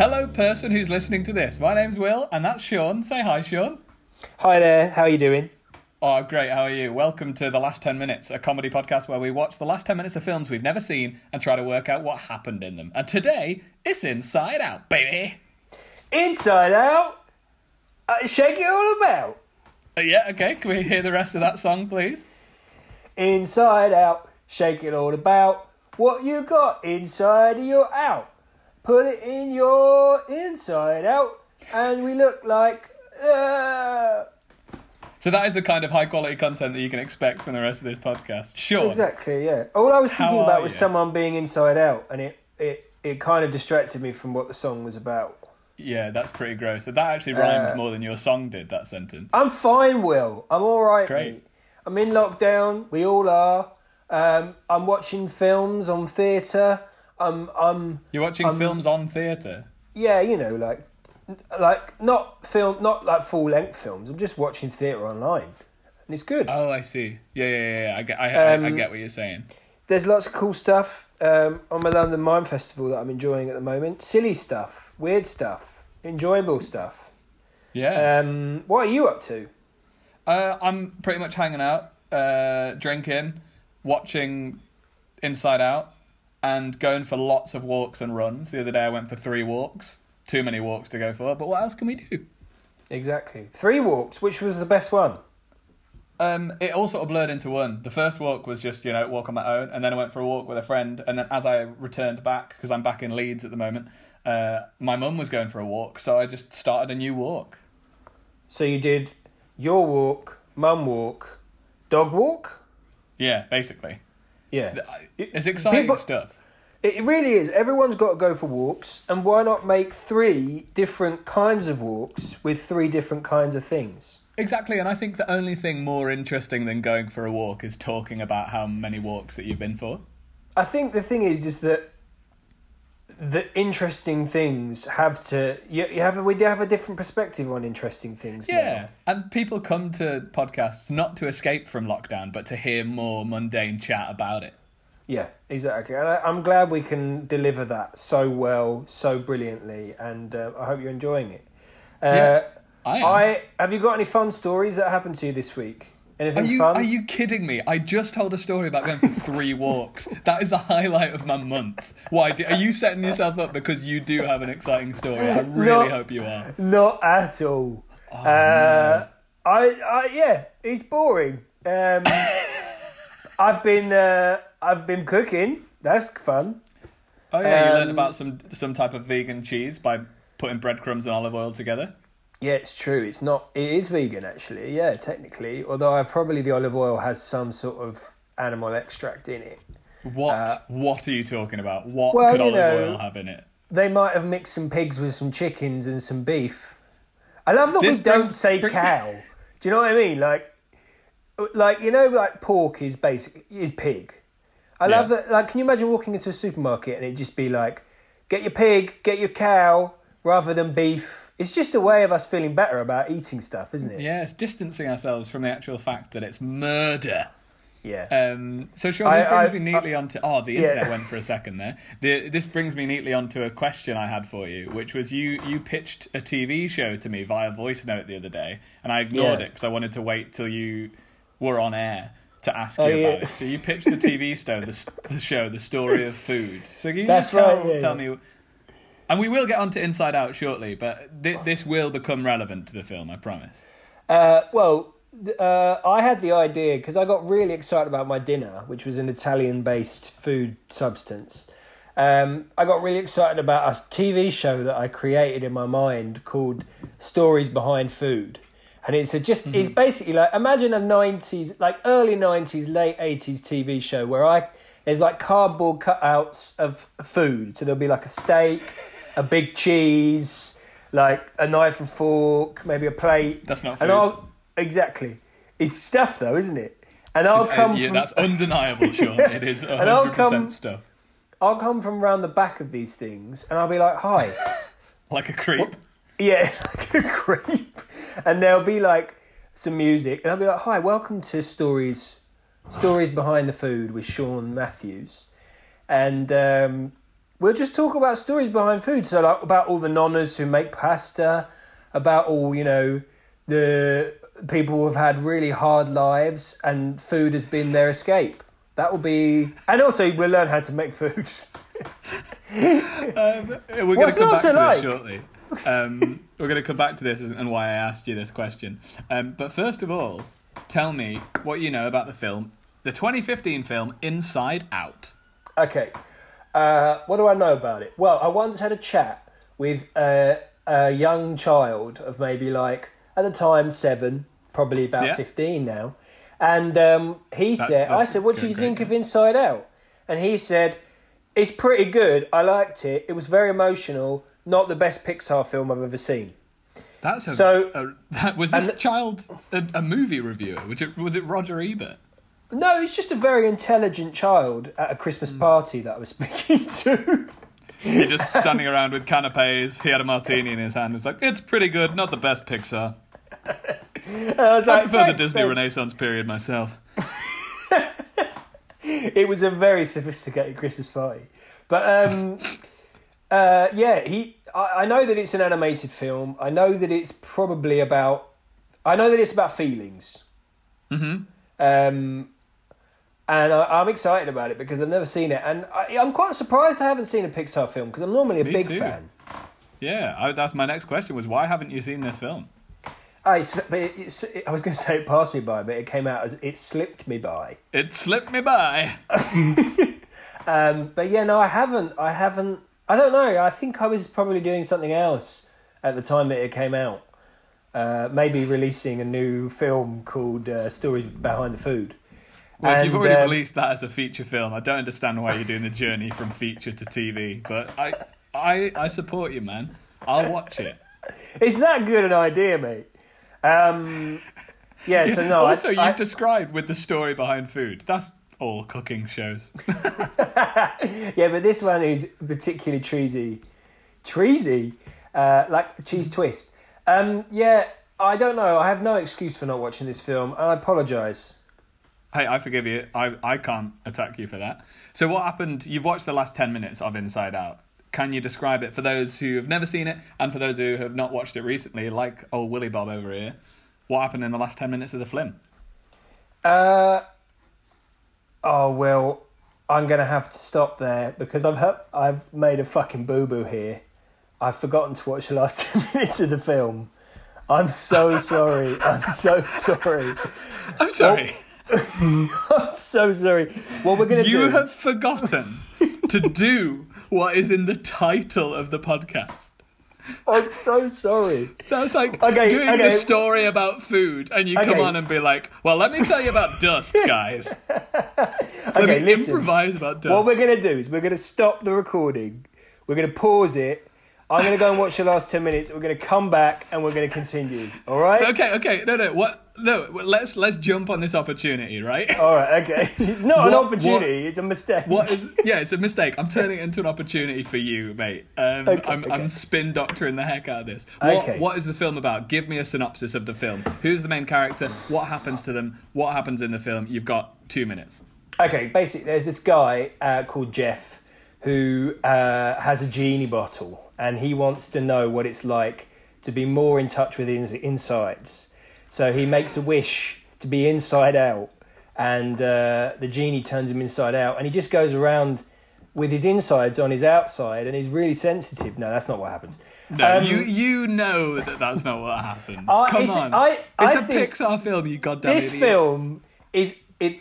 Hello, person who's listening to this. My name's Will, and that's Sean. Say hi, Sean. Hi there, how are you doing? Oh, great. How are you? Welcome to The Last 10 Minutes, a comedy podcast where we watch the last 10 minutes of films we've never seen and try to work out what happened in them. And today, it's Inside Out, baby. Inside out, uh, shake it all about. Uh, yeah, okay. Can we hear the rest of that song, please? Inside out, shake it all about. What you got inside of your out? Put it in your inside out, and we look like. Uh... So that is the kind of high quality content that you can expect from the rest of this podcast. Sure. Exactly, yeah. All I was thinking about was you? someone being inside out, and it, it, it kind of distracted me from what the song was about. Yeah, that's pretty gross. So that actually rhymed Uh, more than your song did, that sentence. I'm fine, Will. I'm all right. Great. mate. I'm in lockdown. We all are. Um, I'm watching films on theatre. I'm, I'm, You're watching um, films on theatre. yeah, you know, like, like not film, not like full length films. I'm just watching theatre online, and it's good. Oh, I see. Yeah, yeah, yeah. I get, I, I, I Um, get what you're saying. There's lots of cool stuff um, on my London Mime Festival that I'm enjoying at the moment. Silly stuff, weird stuff, enjoyable stuff. Yeah. Um, what are you up to? Uh, I'm pretty much hanging out, uh, drinking, watching Inside Out, and going for lots of walks and runs. The other day I went for three walks. Too many walks to go for, but what else can we do? Exactly. Three walks. Which was the best one? Um, it all sort of blurred into one. The first walk was just, you know, walk on my own, and then I went for a walk with a friend, and then as I returned back, because I'm back in Leeds at the moment, uh, my mum was going for a walk, so I just started a new walk. So you did your walk, mum walk, dog walk. Yeah, basically. Yeah. It's exciting People- stuff. It really is. Everyone's got to go for walks, and why not make three different kinds of walks with three different kinds of things? Exactly, and I think the only thing more interesting than going for a walk is talking about how many walks that you've been for. I think the thing is just that the interesting things have to you, you have a, we do have a different perspective on interesting things. now. Yeah, and people come to podcasts not to escape from lockdown, but to hear more mundane chat about it. Yeah, exactly. And I, I'm glad we can deliver that so well, so brilliantly, and uh, I hope you're enjoying it. Uh, Yeah, I am. I have you got any fun stories that happened to you this week? Are you fun? are you kidding me? I just told a story about going for three walks. That is the highlight of my month. Why do, are you setting yourself up because you do have an exciting story? I really No. hope you are. Not at all. Oh, uh, I, I, yeah, it's boring. Um, I've been, uh, I've been cooking. That's fun. Oh yeah, you learned Um, about some some type of vegan cheese by putting breadcrumbs and olive oil together. Yeah, it's true. It's not. It is vegan, actually. Yeah, technically. Although I probably the olive oil has some sort of animal extract in it. What Uh, what are you talking about? What well, could olive know- oil have in it? They might have mixed some pigs with some chickens and some beef. I love that This we don't say bring- cow. Do you know what I mean? Like, like you know, like pork is basic is pig. I Yeah. love that. Like, can you imagine walking into a supermarket and it just be like, get your pig, get your cow, rather than beef. It's just a way of us feeling better about eating stuff, isn't it? Yeah, it's distancing ourselves from the actual fact that it's murder. Yeah. Um, so, Sean, I- this brings I- me neatly onto. Oh, the Yeah. internet went for a second there. The, this brings me neatly onto a question I had for you, which was you you pitched a TV show to me via voice note the other day, and I ignored Yeah. it because I wanted to wait till you were on air to ask Oh, you yeah. about it. So you pitched the TV show, the, the show, the story of food. So can you That's just tell, right, yeah, tell yeah. me? And we will get onto Inside Out shortly, but th- this will become relevant to the film, I promise. Uh, well, th- uh, I had the idea because I got really excited about my dinner, which was an Italian based food substance. Um, I got really excited about a TV show that I created in my mind called Stories Behind Food. And it's a just it's basically like imagine a nineties like early nineties, late eighties TV show where I there's like cardboard cutouts of food. So there'll be like a steak, a big cheese, like a knife and fork, maybe a plate. That's not And food. I'll exactly. It's stuff though, isn't it? And I'll come Uh, yeah, from that's undeniable, Sean. It is And I'll 100% come- stuff. I'll come from round the back of these things and I'll be like, "Hi." Like a creep. Yeah, like a creep. And there'll be like some music, and I'll be like, "Hi, welcome to Stories, Stories Behind the Food with Sean Matthews," and um, we'll just talk about stories behind food. So like about all the nonnas who make pasta, about all you know the people who have had really hard lives and food has been their escape. That will be, and also we'll learn how to make food. Um, we're going to come back to to like? this shortly. Um, we're going to come back to this and why I asked you this question. Um, but first of all, tell me what you know about the film, the 2015 film Inside Out. Okay. Uh, what do I know about it? Well, I once had a chat with a, a young child of maybe like, at the time, seven, probably about Yeah. 15 now. And um, he That- said, I said, what do you think of Inside Out? And he said, it's pretty good. I liked it. It was very emotional. Not the best Pixar film I've ever seen. That's a, So- a- that, was this and- child a, a movie reviewer? Which it, was it Roger Ebert? No, he's just a very intelligent child at a Christmas party that I was speaking to. He just standing around with canapes. He had a martini in his hand. Was like, it's pretty good, not the best Pixar. And I was I like, prefer the "Thanks, Disney thanks." Renaissance period myself. It was a very sophisticated Christmas party. But um, uh, yeah, he. I, I know that it's an animated film. I know that it's probably about. I know that it's about feelings. hmm Um, and I, I'm excited about it because I've never seen it, and I, I'm quite surprised I haven't seen a Pixar film because I'm normally a Me big too. fan. Yeah, I, that's my next question. Was why haven't you seen this film? I, but it, it's, I was going to say it passed me by, but it came out as it slipped me by. It slipped me by. Um, but yeah, no, I haven't. I haven't. I don't know. I think I was probably doing something else at the time that it came out. Uh, maybe releasing a new film called uh, Stories Behind the Food. Well, if you've already um, released that as a feature film, I don't understand why you're doing the journey from feature to TV. But I, I, I support you, man. I'll watch it. It's that good an idea, mate. Um, yeah, so no. also, I, you've I, described with the story behind food. That's all cooking shows. yeah, but this one is particularly treasy. Treasy? Uh, like cheese twist. Um, yeah, I don't know. I have no excuse for not watching this film, and I apologise. Hey, I forgive you. I, I can't attack you for that. So, what happened? You've watched the last 10 minutes of Inside Out. Can you describe it for those who have never seen it and for those who have not watched it recently, like old Willy Bob over here? What happened in the last 10 minutes of the film? Uh, oh well, I'm gonna have to stop there because I've hu- I've made a fucking boo boo here. I've forgotten to watch the last ten minutes of the film. I'm so sorry. I'm so sorry. I'm sorry. I'm so sorry. What we're gonna do. you have forgotten to do what is in the title of the podcast. I'm so sorry. That's like Okay, doing okay. the story about food, and you come on and be like, "Well, let me tell you about dust, guys. let Okay, me listen. improvise about dust." What we're gonna do is we're gonna stop the recording. We're gonna pause it. I'm gonna go and watch the last ten minutes. We're gonna come back and we're gonna continue. All right. okay, okay, no, no, what? No, let's let's jump on this opportunity, right? All right. Okay. It's not an What- opportunity. It's a mistake. What is? Yeah, it's a mistake. I'm turning it into an opportunity for you, mate. Um, Okay, I'm, okay. I'm spin doctoring the heck out of this. What, Okay. what is the film about? Give me a synopsis of the film. Who's the main character? What happens to them? What happens in the film? You've got two minutes. Okay, basically, there's this guy uh, called Jeff who uh, has a genie bottle, and he wants to know what it's like to be more in touch with his insides. So he makes a wish to be inside out, and uh, the genie turns him inside out, and he just goes around with his insides on his outside, and he's really sensitive. No, that's not what happens. No, Um, you you know that that's not what happens. I- Come it's- on, I- it's I a think Pixar film. You goddamn This idiot. film is it.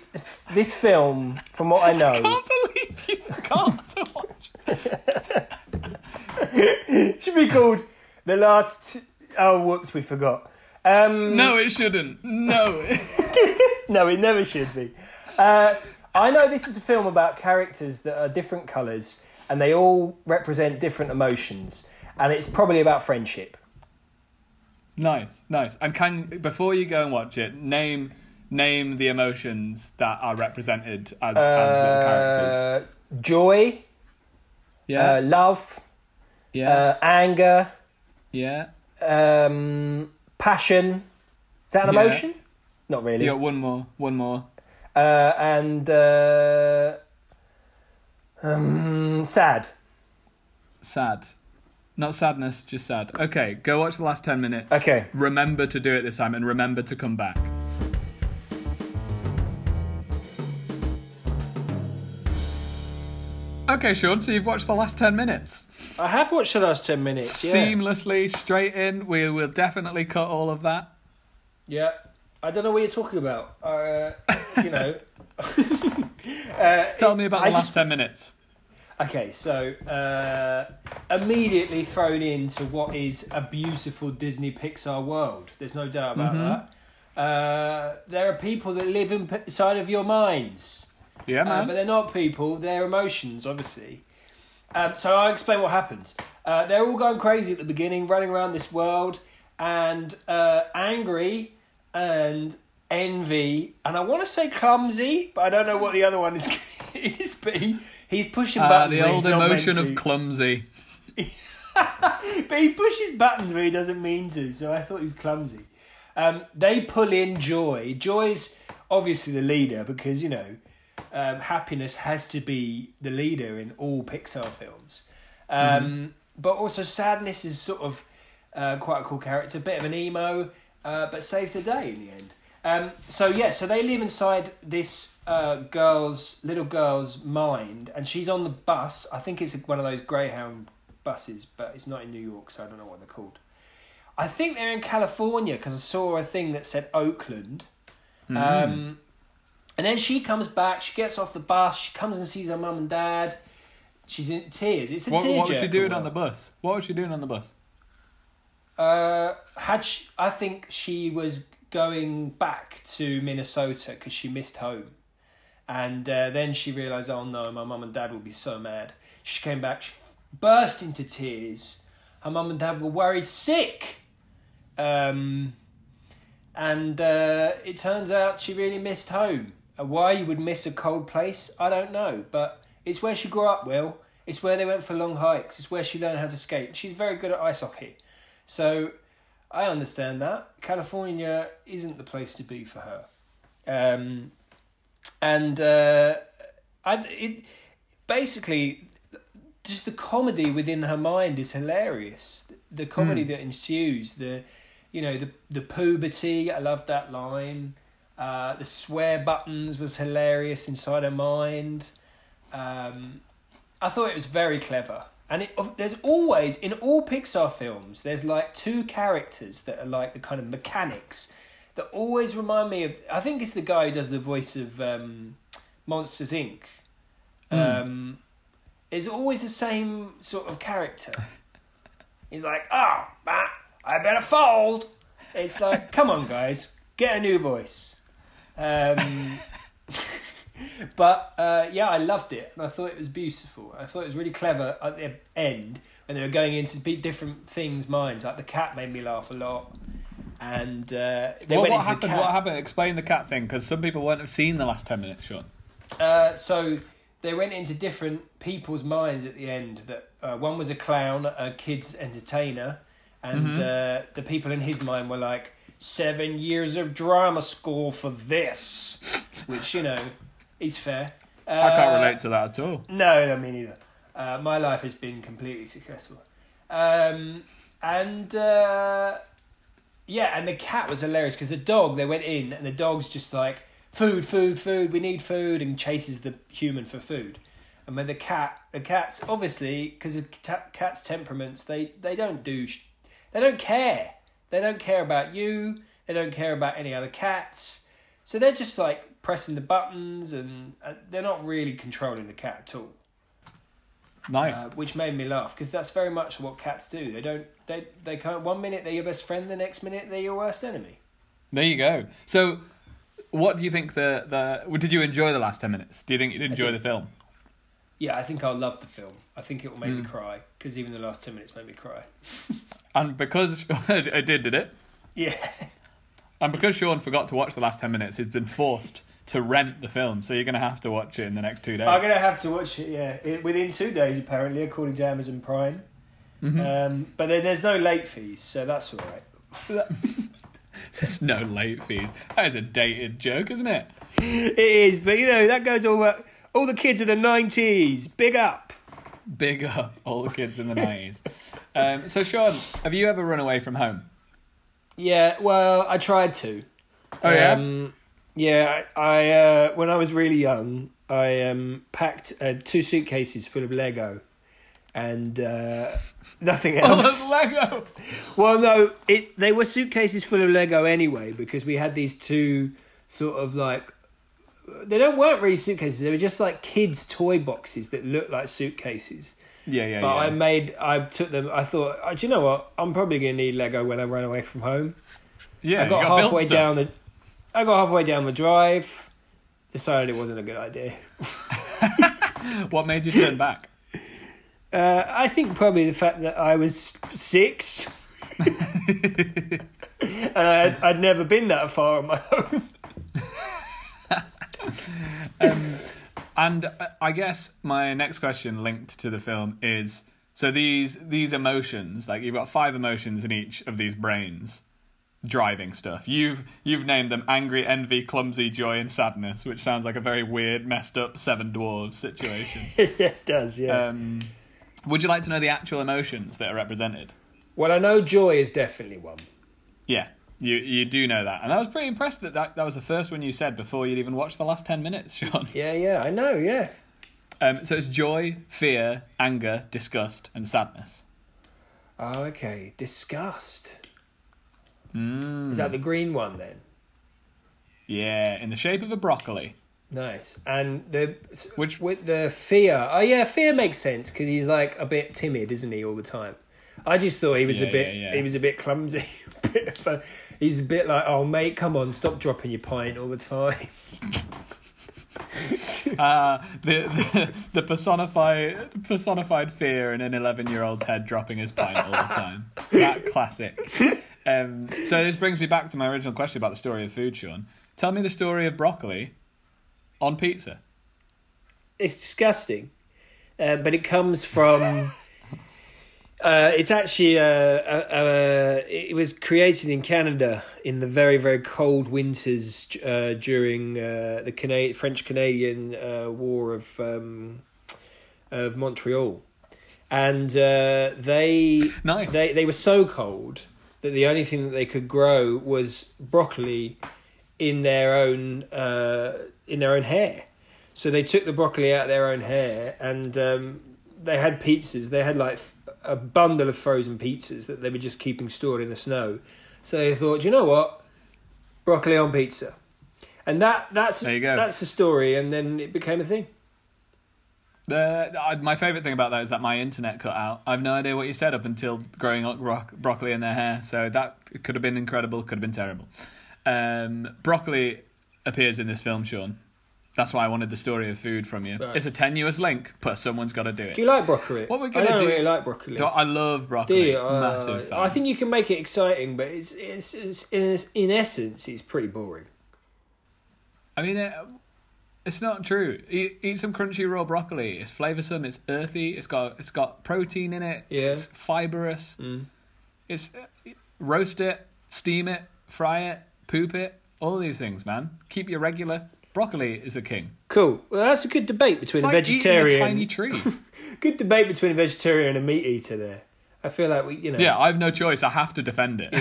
This film, from what I know, I can't believe you forgot to watch. it should be called the last. Oh, whoops, we forgot. Um, No, it shouldn't. No. no, it never should be. Uh, I know this is a film about characters that are different colours and they all represent different emotions, and it's probably about friendship. nice, nice. And can before you go and watch it, name name the emotions that are represented as as little characters. Uh, joy, Yeah, uh, love, yeah, uh, anger, yeah. um, passion. Is that an Yeah. emotion? Not really. Got one more, one more. Uh, and uh, um, sad. Sad. Not sadness, just sad. Okay, go watch the last 10 minutes. Okay. Remember to do it this time and remember to come back. Okay, Sean, so you've watched the last 10 minutes. I have watched the last 10 minutes. Yeah. Seamlessly, straight in. We will definitely cut all of that. Yeah. I don't know what you're talking about. Uh, you know. uh, Tell me about the I last just- 10 minutes. Okay, so uh, immediately thrown into what is a beautiful Disney Pixar world. There's no doubt about that. Uh, there are people that live inside of your minds. Yeah, Uh, man. but they're not people, they're emotions, obviously. Um, so I'll explain what happens. Uh, they're all going crazy at the beginning, running around this world, and uh, angry and envy, and I want to say clumsy, but I don't know what the other one is. is but he, he's pushing Uh, buttons. the old emotion of clumsy. but he pushes buttons where he doesn't mean to, so I thought he was clumsy. Um, they pull in Joy. Joy's obviously the leader because, you know, um, happiness has to be the leader in all Pixar films. Um, But also, sadness is sort of uh, quite a cool character, a bit of an emo, uh, but saves the day in the end. Um, so, yeah, so they live inside this uh, girl's, little girl's mind, and she's on the bus. I think it's one of those Greyhound buses, but it's not in New York, so I don't know what they're called. I think they're in California because I saw a thing that said Oakland. Mm. Um, and then she comes back, she gets off the bus, she comes and sees her mum and dad. She's in tears. It's a what, what was she doing on the bus? What was she doing on the bus? Uh, had she, I think she was going back to Minnesota because she missed home, and uh, then she realized, oh no, my mum and dad will be so mad. She came back, she burst into tears. Her mum and dad were worried sick, um, and uh, it turns out she really missed home. Why you would miss a cold place, I don't know, but it's where she grew up. Will it's where they went for long hikes. It's where she learned how to skate. She's very good at ice hockey. So I understand that. California isn't the place to be for her. Um, and uh, I, it, basically, just the comedy within her mind is hilarious. The comedy that ensues, the you know the the puberty. I love that line. Uh, the swear buttons was hilarious inside her mind. Um, I thought it was very clever. And it, there's always, in all Pixar films, there's like two characters that are like the kind of mechanics that always remind me of. I think it's the guy who does the voice of um, Monsters Inc. Um, is always the same sort of character. He's like, oh, I better fold. It's like, come on, guys, get a new voice. Um, but uh, yeah, I loved it, and I thought it was beautiful. I thought it was really clever at the end when they were going into different things' minds. Like the cat made me laugh a lot, and uh, they What, went what into happened? What happened? Explain the cat thing, because some people won't have seen the last ten minutes, Sean. Uh, so they went into different people's minds at the end. That uh, one was a clown, a kid's entertainer, and uh, the people in his mind were like seven years of drama school for this, which you know is fair. Uh, I can't relate to that at all. No, no, me neither. Uh, my life has been completely successful. Um, and uh, yeah, and the cat was hilarious because the dog, they went in and the dog's just like, food, food, food, we need food, and chases the human for food. And when the cat, the cat's obviously, because of ta- cat's temperaments, they, they don't do, sh- they don't care. They don't care about you, they don't care about any other cats. So they're just like pressing the buttons and uh, they're not really controlling the cat at all. Nice. Uh, which made me laugh because that's very much what cats do. They don't. They they can't. One minute they're your best friend, the next minute they're your worst enemy. there you go. So, what do you think? The the did you enjoy the last ten minutes? Do you think you did enjoy did. the film? Yeah, I think I'll love the film. I think it will make me cry because even the last ten minutes made me cry. And because I did, did it? Yeah, And because Sean forgot to watch the last ten minutes, he's been forced to rent the film. So you're going to have to watch it in the next two days. I'm gonna have to watch it. Yeah, it, within two days apparently, according to Amazon Prime. Um, but then there's no late fees, so that's all right. There's no late fees. That is a dated joke, isn't it? It is, but you know that goes all. Uh, all the kids of the '90s, big up. Big up all the kids in the nineties. Um, so, Sean, have you ever run away from home? Yeah, well, I tried to. Oh yeah. Um, yeah, I, I uh, when I was really young, I um, packed uh, two suitcases full of Lego, and uh, nothing else. of Lego. Well, no, it they were suitcases full of Lego anyway because we had these two sort of like they don't weren't really suitcases. They were just like kids' toy boxes that looked like suitcases. Yeah, yeah, But yeah. I made I took them. I thought, oh, do you know what? I'm probably gonna need Lego when I run away from home. yeah, I got, got halfway down the. I got halfway down the drive. Decided it wasn't a good idea. What made you turn back? Uh, I think probably the fact that I was six. and I'd, I'd never been that far on my own. Um, and uh, I guess my next question linked to the film is so these these emotions, like you've got five emotions in each of these brains driving stuff. You've you've named them angry, envy, clumsy, joy, and sadness, which sounds like a very weird, messed up seven dwarves situation. it does, yeah. um, would you like to know the actual emotions that are represented? well, I know joy is definitely one. Yeah, you you do know that, and I was pretty impressed that that, that was the first one you said before you'd even watched the last ten minutes, Sean. Yeah, yeah, I know, yeah. Um, so it's joy, fear, anger, disgust, and sadness. Oh, okay. Disgust. Mm. Is that the green one then? Yeah, in the shape of a broccoli. Nice. And the Which- with the fear. Oh yeah, fear makes sense because he's like a bit timid, isn't he, all the time? I just thought he was Yeah, a bit. yeah, yeah. He was a bit clumsy. a bit of a, he's a bit like, oh mate, come on, stop dropping your pint all the time. Uh, the, the the personified personified fear in an eleven year old's head dropping his pint all the time. That classic. Um, so this brings me back to my original question about the story of food, Sean. Tell me the story of broccoli on pizza. It's disgusting, uh, but it comes from. Uh, it's actually uh, uh, uh, it was created in Canada in the very very cold winters uh, during uh, the Cana- French Canadian uh, War of um, of Montreal, and uh, they Nice. they they were so cold that the only thing that they could grow was broccoli in their own uh, in their own hair. So they took the broccoli out of their own hair, and um, they had pizzas. They had like a bundle of frozen pizzas that they were just keeping stored in the snow. So they thought, "Do you know what, broccoli on pizza, and that that's There you go. that's the story. And then it became a thing. The, I, my favorite thing about that is that my internet cut out. I have no idea what you said up until growing up bro- broccoli in their hair. So that could have been incredible, could have been terrible. Um, broccoli appears in this film, Sean. That's why I wanted the story of food from you. Right. It's a tenuous link, but someone's got to do it. Do you like broccoli? What we're I gonna don't do- really like broccoli. Do- I love Do broccoli. you? Uh, Massive fan. I think you can make it exciting, but it's it's, it's, in, in essence it's pretty boring. I mean, it, it's not true. Eat, eat some crunchy raw broccoli. It's flavoursome. It's earthy. It's got it's got protein in it. Yeah. It's fibrous. Mm. It's uh, roast it, steam it, fry it, poop it. All these things, man. Keep your regular. Broccoli is a king. Cool. Well, that's a good debate between It's a like vegetarian. eating a tiny tree. Good debate between a vegetarian and a meat eater. There, I feel like we, you know. yeah, I have no choice. I have to defend it.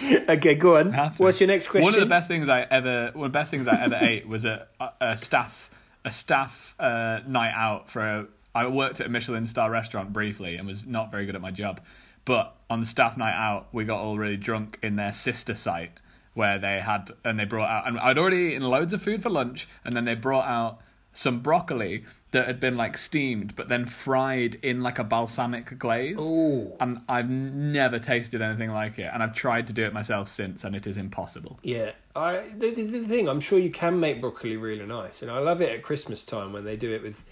Yeah. okay, go on. What's your next question? One of the best things I ever, one of the best things I ever ate was a, a staff, a staff uh, night out for a. I worked at a Michelin star restaurant briefly and was not very good at my job, but on the staff night out, we got all really drunk in their sister site where they had and they brought out and I'd already eaten loads of food for lunch, and then they brought out some broccoli that had been like steamed but then fried in like a balsamic glaze. Ooh. And I've never tasted anything like it, and I've tried to do it myself since, and it is impossible. Yeah, I. This is the thing. I'm sure you can make broccoli really nice, and I love it at Christmas time when they do it with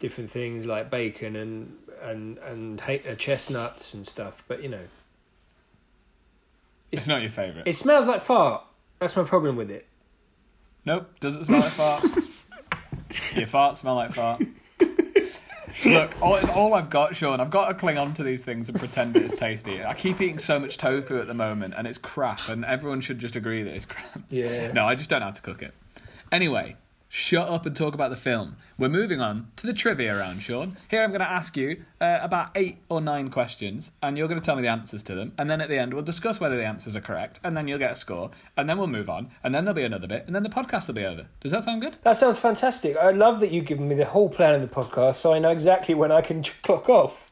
different things like bacon and and and uh, chestnuts and stuff. But you know, It's, not your favourite. it smells like fart. That's my problem with it. Nope. Does it smell like fart? Your fart smell like fart. Look, all, it's all I've got, Sean. I've got to cling on to these things and pretend that it's tasty. I keep eating so much tofu at the moment, and it's crap, and everyone should just agree that it's crap. Yeah. No, I just don't know how to cook it. Anyway, shut up and talk about the film. We're moving on to the trivia round, Sean. Here I'm going to ask you uh, about eight or nine questions, and you're going to tell me the answers to them. And then at the end, we'll discuss whether the answers are correct, and then you'll get a score, and then we'll move on, and then there'll be another bit, and then the podcast will be over. Does that sound good? That sounds fantastic. I love that you've given me the whole plan of the podcast, so I know exactly when I can clock off.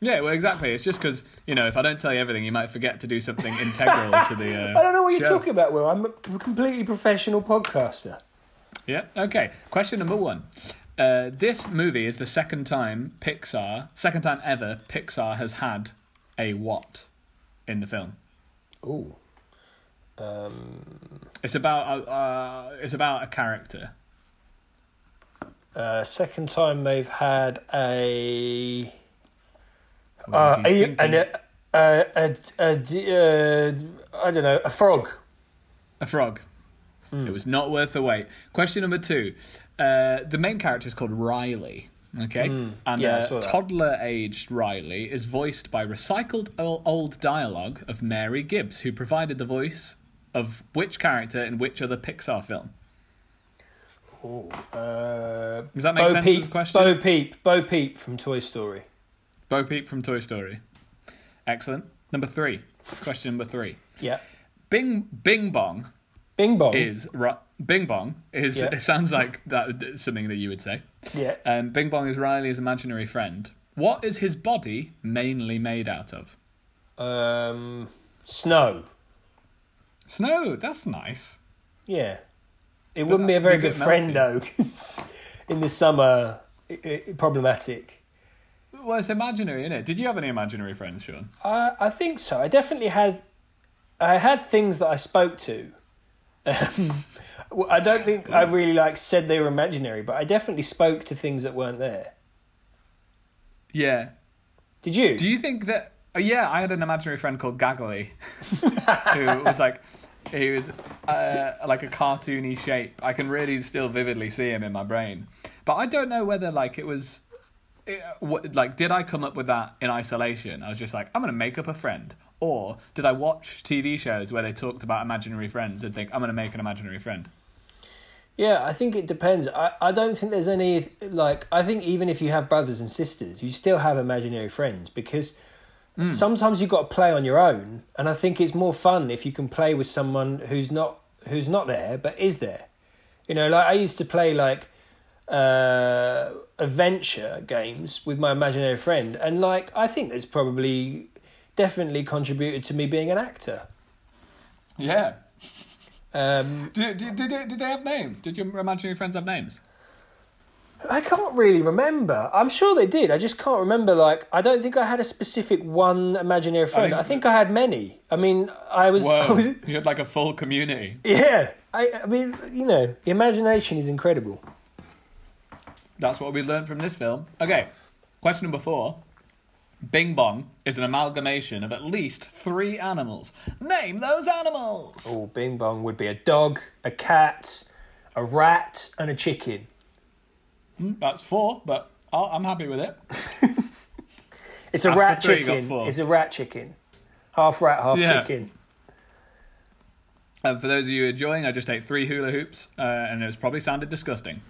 Yeah, well, exactly. It's just because you know, if I don't tell you everything, you might forget to do something integral to the. Uh, I don't know what you're talking about, Will. I'm a completely professional podcaster. Yeah. Okay. Question number one. Uh, this movie is the second time Pixar, second time ever Pixar has had a what in the film. Ooh. Um, It's about a, uh, it's about a character. uh, second time they've had a. Well, Uh, he's a, an, a, a, a, a, uh, I don't know, a frog. A frog. Hmm. It was not worth the wait. Question number two. Uh, the main character is called Riley. Okay, and Hmm. Yeah, uh, toddler-aged Riley is voiced by recycled old dialogue of Mary Gibbs, who provided the voice of which character in which other Pixar film? Ooh, uh, Does that make Bo sense Peep, as a question? Bo Peep, Bo Peep from Toy Story. Bo Peep from Toy Story. Excellent. Number three. Question number three. Yeah. Bing Bing Bong Bing Bong. is Bing Bong is. Yeah. It sounds like that something that you would say. Yeah. Um, Bing Bong is Riley's imaginary friend. What is his body mainly made out of? Um, snow. Snow. That's nice. Yeah. It wouldn't be a very be good friend though, because in the summer, i i problematic. Well, it's imaginary, isn't it? Did you have any imaginary friends, Sean? I I think so. I definitely had. I had things that I spoke to. Um, well, I don't think I really like said they were imaginary, but I definitely spoke to things that weren't there. Yeah. Did you? Do you think that? Oh, yeah, I had an imaginary friend called Gaggly, who was like, he was uh, like a cartoony shape. I can really still vividly see him in my brain, but I don't know whether like it was, Eh, it, what, like did I come up with that in isolation? I was just like, I'm gonna make up a friend, or did I watch TV shows where they talked about imaginary friends and think I'm gonna make an imaginary friend? Yeah, I think it depends. I, I don't think there's any like I think even if you have brothers and sisters, you still have imaginary friends because mm. sometimes you've got to play on your own, and I think it's more fun if you can play with someone who's not who's not there but is there. You know, like I used to play like uh adventure games with my imaginary friend and like I think there's probably definitely contributed to me being an actor. Yeah. Um Did, did, did, they, did they have names? Did your imaginary friends have names? I can't really remember. I'm sure they did. I just can't remember. Like, I don't think I had a specific one imaginary friend. I think- think, I had many. I mean, I was. I was you had like a full community. yeah. I, I mean, you know, the imagination is incredible. That's what we learned from this film. Okay, question number four. Bing Bong is an amalgamation of at least three animals. Name those animals. Oh, Bing Bong would be a dog, a cat, a rat, and a chicken. Hmm, That's four, but I'll- I'm happy with it. It's a After rat three, chicken. It's a rat chicken. Half rat, half Yeah. chicken. And for those of you enjoying, I just ate three hula hoops, uh, and it's probably sounded disgusting.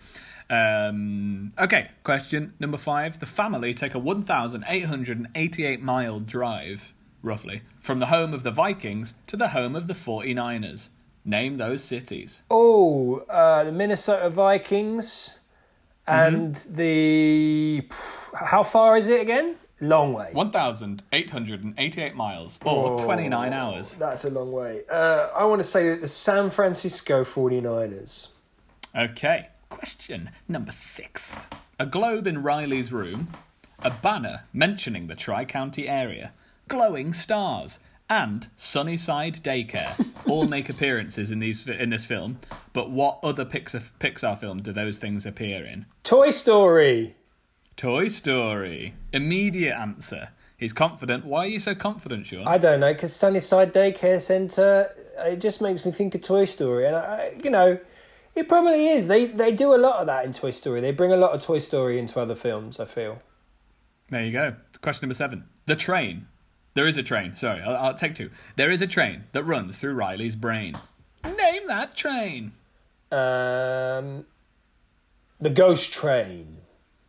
Um, okay, question number five. The family take a 1,888 mile drive, roughly, from the home of the Vikings to the home of the 49ers. Name those cities. Oh, uh, the Minnesota Vikings and the. How far is it again? Long way. 1,888 miles, or 29 hours. That's a long way. Uh, I want to say that the San Francisco 49ers. Okay, question number six. A globe in Riley's room, a banner mentioning the Tri County area, glowing stars, and Sunnyside Daycare all make appearances in these in this film. But what other Pixar Pixar film do those things appear in? Toy Story. Toy Story. Immediate answer. He's confident. Why are you so confident, Sean? I don't know, because Sunnyside Daycare Centre, it just makes me think of Toy Story. And, I, you know, it probably is. They, they do a lot of that in Toy Story. They bring a lot of Toy Story into other films, I feel. There you go. Question number seven. The train. There is a train. Sorry, I'll, I'll take two. There is a train that runs through Riley's brain. Name that train. Um, The Ghost Train.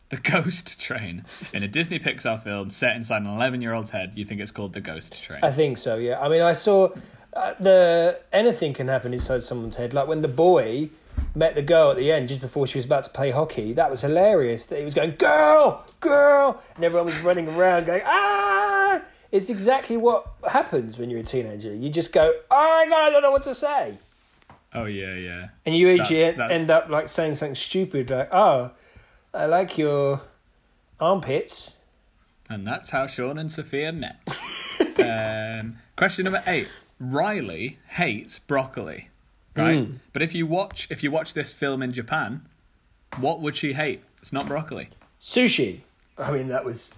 The Ghost Train. In a Disney Pixar film set inside an 11 year old's head, you think it's called The Ghost Train. I think so. Yeah. I mean, I saw uh, the anything can happen inside someone's head. Like when the boy met the girl at the end just before she was about to play hockey. That was hilarious. That he was going, "Girl, girl," and everyone was running around going, "Ah!" It's exactly what happens when you're a teenager. You just go, "Oh my god, I don't know what to say," oh, yeah, yeah. and you usually that- end up like saying something stupid, like, "Oh, I like your armpits." And that's how Sean and Sophia met. um, question number eight. Riley hates broccoli, right? Mm. But if you watch if you watch this film in Japan, what would she hate? It's not broccoli. Sushi. I mean, that was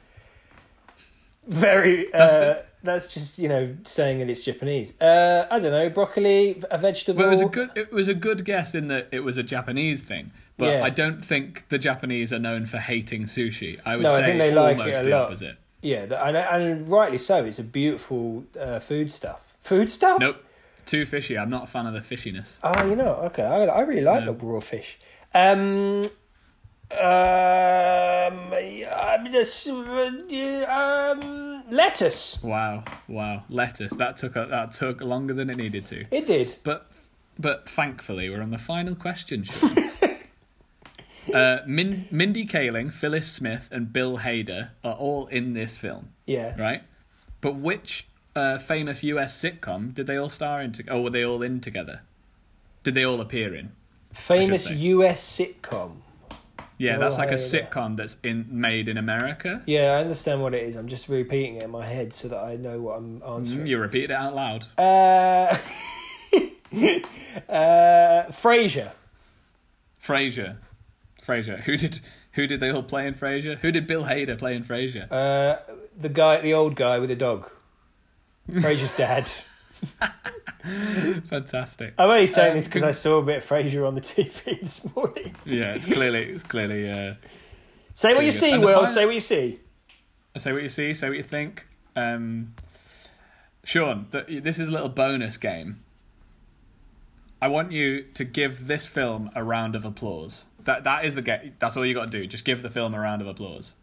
very. That's uh, that's just you know saying that it's Japanese. Uh, I don't know, broccoli, a vegetable. Well, it was a good it was a good guess in that it was a Japanese thing, but Yeah. I don't think the Japanese are known for hating sushi. I would No, I say think they like it almost a the lot. opposite. Yeah, and, and rightly so. It's a beautiful uh, food stuff. Food stuff. Nope, too fishy. I'm not a fan of the fishiness. Oh, you know, okay. I, I really like No. the raw fish. Um, um, I'm just, um, lettuce. Wow, wow, lettuce. That took a, that took longer than it needed to. It did. But but thankfully, we're on the final question. Sean. uh, Min- Mindy Kaling, Phyllis Smith, and Bill Hader are all in this film, Yeah. right? But which uh, famous US sitcom did they all star in? To- or were they all in together? Did they all appear in? Famous. US sitcom. Yeah, that's like a sitcom that's in made in America. Yeah, I understand what it is. I'm just repeating it in my head so that I know what I'm Mm, answering. you repeated it out loud. Uh, uh, Frasier. Frasier, Frasier. Who did who did they all play in Frasier? Who did Bill Hader play in Frasier? Uh, the guy, the old guy with the dog. Frasier's dead. Fantastic. I'm only saying Um, this because I saw a bit of Frasier on the TV this morning. Yeah, it's clearly it's clearly. Uh, Say what you good. see, And Will. final- Say what you see. say what you see, say what you think. Um, Sean, th- this is a little bonus game. I want you to give this film a round of applause. That that is the game. That's all you got to do. Just give the film a round of applause.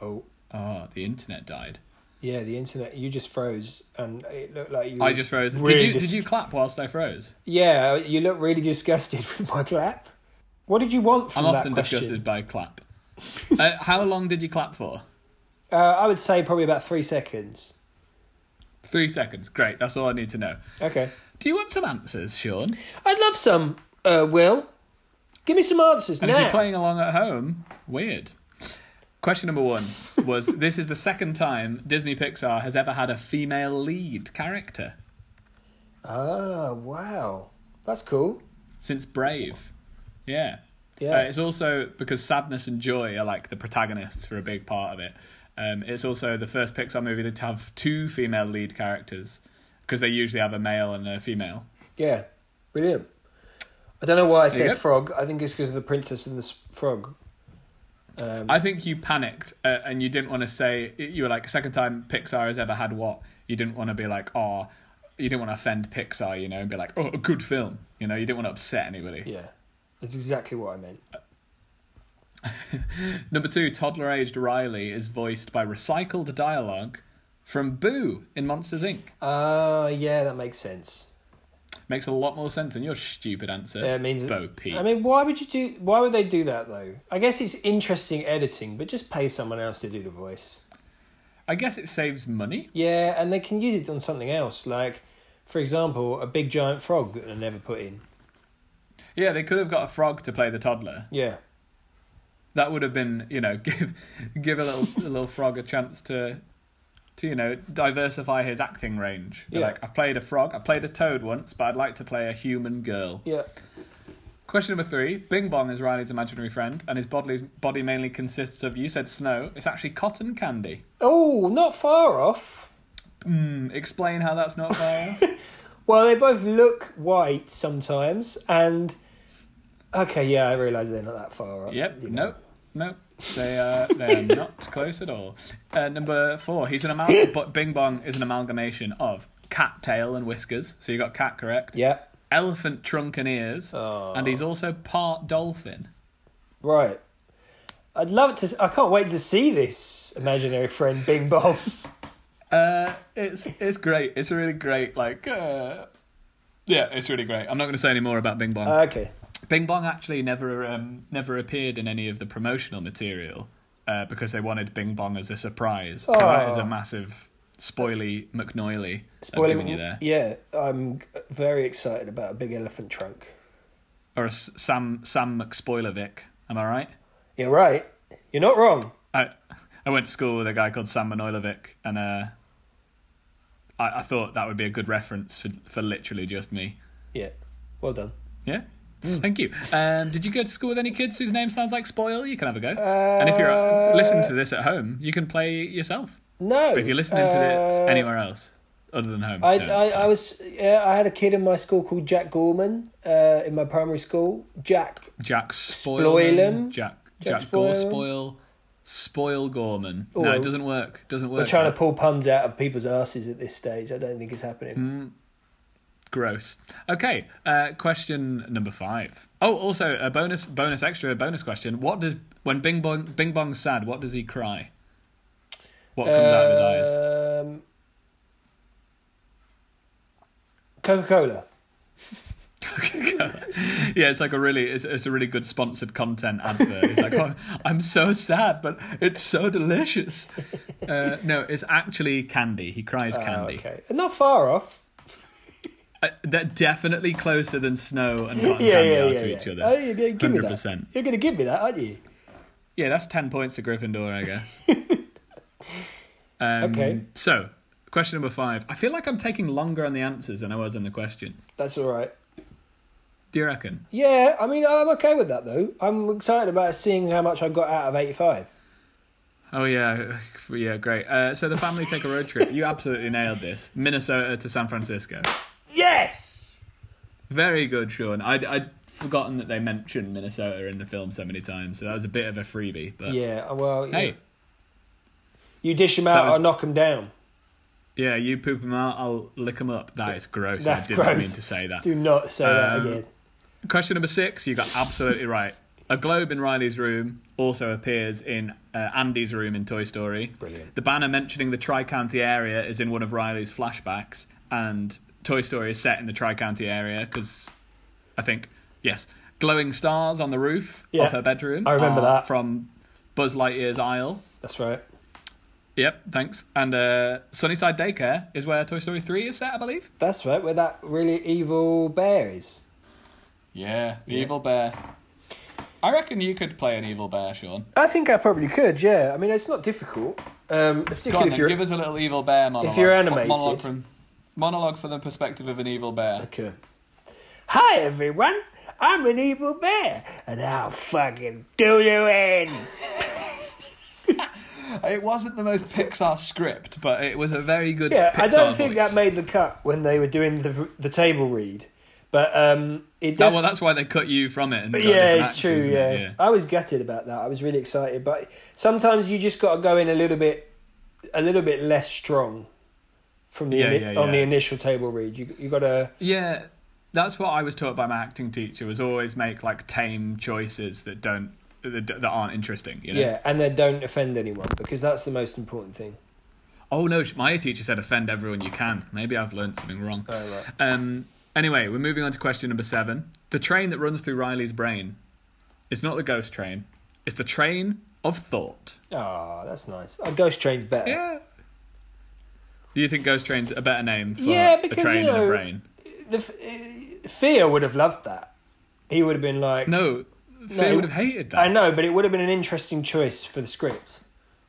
Oh. Oh, the internet died. Yeah, the internet. You just froze, and it looked like you. I just froze. really did you dis- did you clap whilst I froze? Yeah, you look really disgusted with my clap. What did you want from I'm often question? disgusted by clap. uh, how long did you clap for? Uh, I would say probably about three seconds. Three seconds. Great. That's all I need to know. Okay. Do you want some answers, Sean? I'd love some. Uh, Will, give me some answers And now. if you're playing along at home, weird. Question number one was this is the second time Disney Pixar has ever had a female lead character Ah, wow, that's cool. since Brave. Yeah. Yeah. Uh, it's also because sadness and joy are like the protagonists for a big part of it. Um, it's also the first Pixar movie to have two female lead characters because they usually have a male and a female. Yeah, brilliant. I don't know why I There said frog. I think it's because of the princess and the frog. Um, I think you panicked uh, and you didn't want to say you were like second time Pixar has ever had what you didn't want to be like oh you didn't want to offend Pixar you know and be like oh a good film you know you didn't want to upset anybody. yeah, that's exactly what I meant. Number two, toddler aged Riley is voiced by recycled dialogue from Boo in Monsters Inc. Ah, yeah, that makes sense. Makes a lot more sense than your stupid answer. Yeah, it means. Bo Peep. I mean, why would you do? Why would they do that though? I guess it's interesting editing, but just pay someone else to do the voice. I guess it saves money. Yeah, and they can use it on something else, like, for example, a big giant frog that they never put in. Yeah, they could have got a frog to play the toddler. Yeah, That would have been, you know, give give a little a little frog a chance to to you know diversify his acting range. Yeah. Like I've played a frog, I played a toad once, but I'd like to play a human girl. yeah. Question number three: Bing Bong is Riley's imaginary friend, and his body's body mainly consists of. You said snow. It's actually cotton candy. Oh, not far off. Hmm. Explain how that's not far off. Well, they both look white sometimes, and okay, yeah, I realise they're not that far off. Yep. you know. Nope. Nope. They are they are not close at all. Uh, number four. He's an amal- but Bing Bong is an amalgamation of cat tail and whiskers. So you got cat correct. Yeah. elephant trunk and ears, Oh. and he's also part dolphin. Right. I'd love to. I can't wait to see this imaginary friend, Bing Bong. Uh, it's it's great. It's a really great like. Uh, yeah, it's really great. I'm not going to say any more about Bing Bong. okay. Bing Bong actually never um, never appeared in any of the promotional material uh, because they wanted Bing Bong as a surprise. So that is Oh. a massive spoily McNoily given you there, Yeah, I'm very excited about a big elephant trunk. or a Sam Sam McSpoilervic. Am I right? You're right. You're not wrong. I I went to school with a guy called Sam Manojlovic, and uh, I, I thought that would be a good reference for for literally just me. Yeah. Well done. Yeah. Thank you. Um, did you go to school with any kids whose name sounds like Spoil? You can have a go. and if you're uh, Uh, listening to this at home, you can play yourself. No. But if you're listening to this uh, anywhere else other than home, I, I. I was yeah I had a kid in my school called Jack Gorman uh, in my primary school. Jack Jack Spoilham? Jack Jack Jack Gore Spoil, Spoil Gorman. No, it doesn't work. Doesn't work. we're trying to pull puns out of people's asses at this stage. I don't think it's happening. Mm. Gross. Okay, uh, question number five. Oh, also a bonus, bonus extra, bonus question. What does when Bing Bong Bing Bong's sad? What does he cry? What comes out of his eyes? Um, Coca Cola. yeah, it's like a really, it's, it's a really good sponsored content advert. It's like, oh, I'm so sad, but it's so delicious. Uh, no, it's actually candy. He cries candy. Oh, okay, not far off. Uh, they're definitely closer than snow and cotton Yeah, candy yeah, are yeah. to yeah. each other. Oh, you're gonna give me that. 100%. You're going to give me that, aren't you? Yeah, that's 10 points to Gryffindor, I guess. um, Okay. So, question number five. I feel like I'm taking longer on the answers than I was on the questions. That's all right. Do you reckon? Yeah, I mean, I'm okay with that though. I'm excited about seeing how much I got out of 85. Oh, yeah. Yeah, great. Uh, so, the family take a road trip. You absolutely nailed this. Minnesota to San Francisco. Yes! Very good, Sean. I'd, I'd forgotten that they mentioned Minnesota in the film so many times, so that was a bit of a freebie. But Yeah, well, yeah. hey, you dish them out was- or knock them down. yeah, you poop them out, I'll lick them up. That is gross. That's I did not gross. mean to say that. Do not say that Um, again. Question number six, you got absolutely right. A globe in Riley's room also appears in uh, Andy's room in Toy Story. Brilliant. The banner mentioning the Tri County area is in one of Riley's flashbacks, and Toy Story is set in the Tri County area because I think, yes, glowing stars on the roof Yeah, of her bedroom. I remember are that. From Buzz Lightyear's aisle. That's right. Yep, thanks. And uh, Sunnyside Daycare is where Toy Story 3 is set, I believe. That's right, where that really evil bear is. Yeah, the evil bear. I reckon you could play an evil bear, Sean. I think I probably could, yeah. I mean, it's not difficult. Um, Go particularly on, if then, you're. give us a little evil bear monologue. If you're animated. Monologue from, monologue from the perspective of an evil bear. Okay. Hi, everyone. I'm an evil bear, and I'll fucking do you in. It wasn't the most Pixar script, but it was a very good Yeah, Pixar I don't think voice. that made the cut when they were doing the the table read, but um, it That- def- well, that's why they cut you from it. Yeah, it's actors, true. isn't Yeah. I was gutted about that. I was really excited, but sometimes you just got to go in a little bit, a little bit less strong from the Yeah, ini- yeah, on the initial table read. You you got to Yeah, that's what I was taught by my acting teacher. Was always make like tame choices that don't that, that aren't interesting. You know? yeah, and then don't offend anyone because that's the most important thing. Oh no, my teacher said offend everyone you can. Maybe I've learned something wrong. Oh, right. Um. Anyway, we're moving on to question number seven. The train that runs through Riley's brain. It's not the ghost train. It's the train of thought. Oh, that's nice. A ghost train's better. Yeah. Do you think ghost train's a better name for Yeah, a train you and know- a brain? The f- fear would have loved that. He would have been like, No, Fear No, would have hated that. I know, but it would have been an interesting choice for the script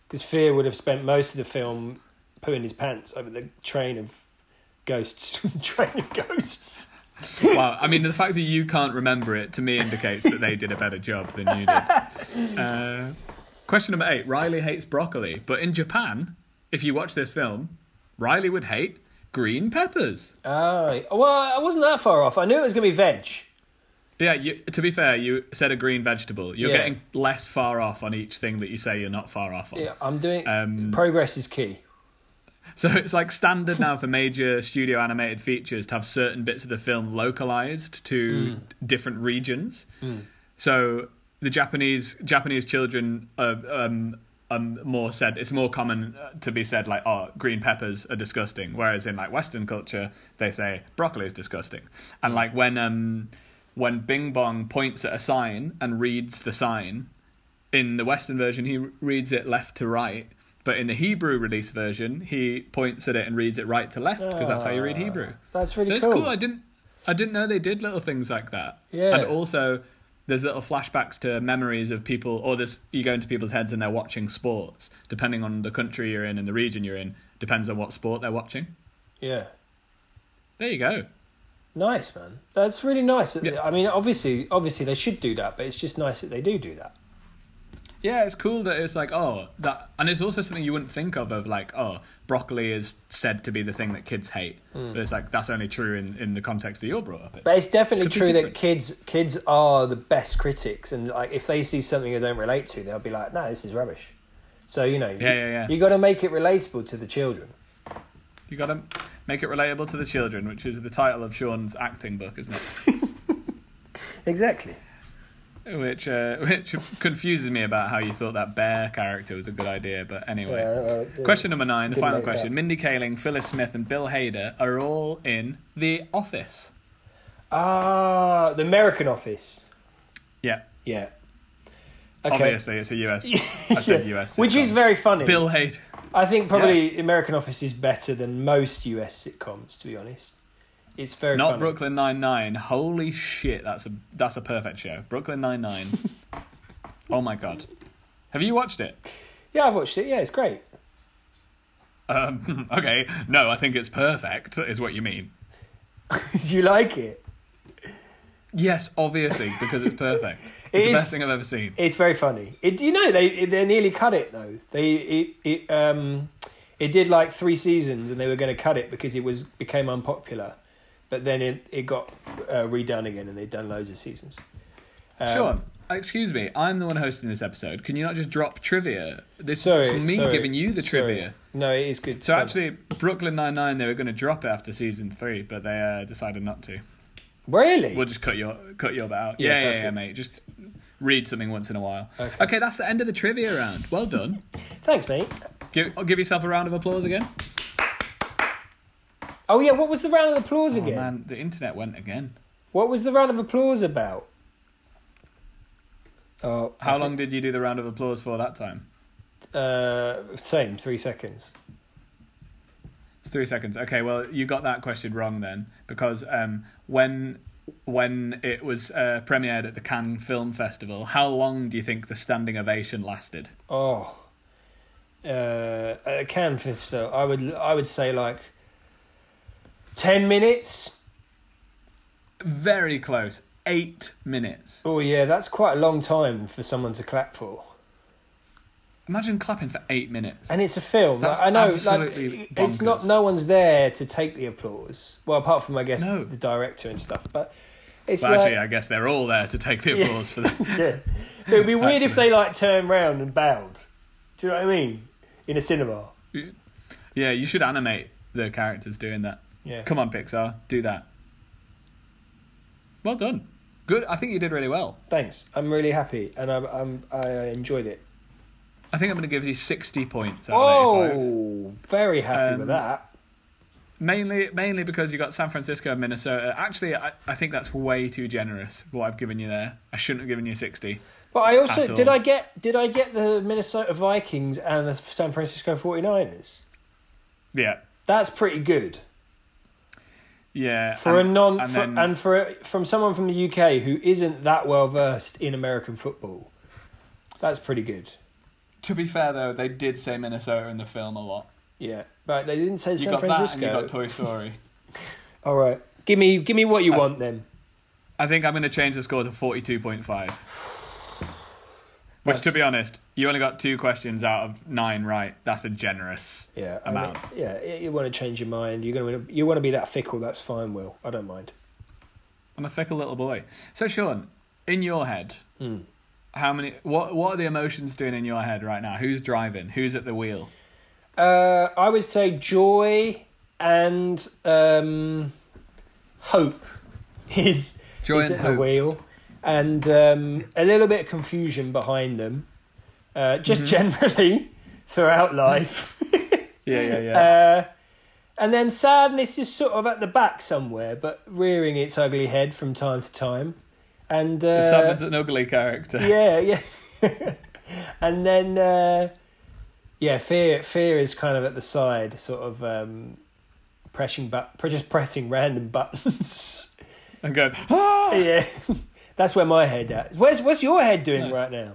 because Fear would have spent most of the film pooing his pants over the train of ghosts. train of ghosts. Wow, I mean, the fact that you can't remember it to me indicates that they did a better job than you did. Uh, question number eight Riley hates broccoli, but in Japan, if you watch this film, Riley would hate green peppers. Oh, well, I wasn't that far off. I knew it was going to be veg. Yeah, you, to be fair, you said a green vegetable. You're Yeah. getting less far off on each thing that you say you're not far off on. Yeah, I'm doing. Um, progress is key. So it's like standard now for major studio animated features to have certain bits of the film localized to different regions. So the Japanese Japanese children are um, um, more said it's more common uh, to be said like oh green peppers are disgusting, whereas in like Western culture they say broccoli is disgusting, and like when um when Bing Bong points at a sign and reads the sign in the Western version he reads it left to right. But in the Hebrew release version, he points at it and reads it right to left because that's how you read Hebrew. That's really It's cool. cool. I didn't I didn't know they did little things like that. Yeah. And also there's little flashbacks to memories of people or this you go into people's heads and they're watching sports. Depending on the country you're in and the region you're in, depends on what sport they're watching. Yeah. There you go. Nice, man. That's really nice. Yeah. I mean, obviously, obviously they should do that, but it's just nice that they do do that. Yeah, it's cool that it's like, oh, that and it's also something you wouldn't think of of like, oh, broccoli is said to be the thing that kids hate. Hmm. But it's like that's only true in, in the context that you're brought up in. But it's definitely be true that kids kids are the best critics, and like if they see something they don't relate to, they'll be like, "No, this is rubbish." So you know, you, Yeah, yeah, yeah. you got to make it relatable to the children. You gotta make it relatable to the children, which is the title of Sean's acting book, isn't it? Exactly. Which uh, which confuses me about how you thought that bear character was a good idea. But anyway, Yeah, yeah. question number nine, the final question: that. Mindy Kaling, Phyllis Smith, and Bill Hader are all in The Office. Ah, the American Office. Yeah, Yeah. Okay. obviously it's a US. I said US, Which is very funny. Bill Hader. I think probably American Office is better than most US sitcoms, to be honest. It's very Not funny. Brooklyn Nine Nine. Holy shit, that's a that's a perfect show. Brooklyn Nine Nine. oh my god, have you watched it? Yeah, I've watched it. Yeah, it's great. Um, okay, no, I think it's perfect. Is what you mean? You like it? Yes, obviously, because it's perfect. It It's the best thing I've ever seen. It's very funny. It, you know, they they nearly cut it though. They it it um it did like three seasons, and they were going to cut it because it was became unpopular. But then it it got uh, redone again, and they've done loads of seasons. Um, Sean, excuse me, I'm the one hosting this episode. Can you not just drop trivia? This Sorry, is me sorry, giving you the sorry. trivia. No, it is good. So fun. actually, Brooklyn Nine Nine, they were going to drop it after season three, but they uh, decided not to. really, We'll just cut your cut your out. Yeah, Yeah, yeah, yeah, mate. Just read something once in a while. Okay. Okay. that's the end of the trivia round. Well done. thanks, mate. Give, give yourself a round of applause again. Oh yeah, what was the round of applause Oh again? man, the internet went again. What was the round of applause about? Oh, How long did you do the round of applause for that time? Uh, same, three seconds. It's three seconds. Okay, well, you got that question wrong then, because um, when when it was uh, premiered at the Cannes Film Festival, how long do you think the standing ovation lasted? Oh, uh, at Cannes Festival, I would I would say like ten minutes. Very close. Eight minutes. Oh yeah, that's quite a long time for someone to clap for. Imagine clapping for eight minutes. And it's a film. That's like, I know, absolutely like it's not. No one's there to take the applause. Well, apart from I guess No. the director and stuff. But it's But like, actually, I guess they're all there to take the Yeah. applause for that. yeah. It would be weird if they like turned round and bowed. Do you know what I mean? In a cinema. yeah, you should animate the characters doing that. Yeah. Come on, Pixar, do that. Well done. Good. I think you did really well. Thanks. I'm really happy, and I'm, I'm I enjoyed it. I think I'm going to give you 60 points out of 85. Oh, very happy Um, with that. Mainly, mainly because you got San Francisco and Minnesota. Actually, I, I think that's way too generous. What I've given you there, I shouldn't have given you sixty. But I also did. I get did I get the Minnesota Vikings and the San Francisco 49ers? Yeah, That's pretty good yeah. for and, a non and for, then- and for a, from someone from the UK who isn't that well versed in American football. That's pretty good. to be fair though, they did say Minnesota in the film a lot. Yeah, but they didn't say You San got that, and Francisco. you got Toy Story. All right, give me give me what you I- want then. I think I'm going to change the score to forty-two point five. Which, to be honest, you only got two questions out of nine right. That's a generous. Yeah, I mean, amount. yeah. You want to change your mind. You're going to you want to be that fickle. That's fine, Will. I don't mind. I'm a fickle little boy. So, Sean, in your head, Hmm. how many? What What are the emotions doing in your head right now? Who's driving? Who's at the wheel? Uh, I would say joy and um, hope is, Joy is at the wheel, and um, a little bit of confusion behind them. Uh, just Mm-hmm. generally throughout life. Yeah, yeah, yeah. Uh, and then sadness is sort of at the back somewhere, but rearing its ugly head from time to time. And uh, Sadness an ugly character. yeah, yeah. and then uh, yeah, fear fear is kind of at the side, sort of um, pressing but just pressing random buttons. And going, ah! yeah, that's where my head at. Where's what's your head doing Nice. right now?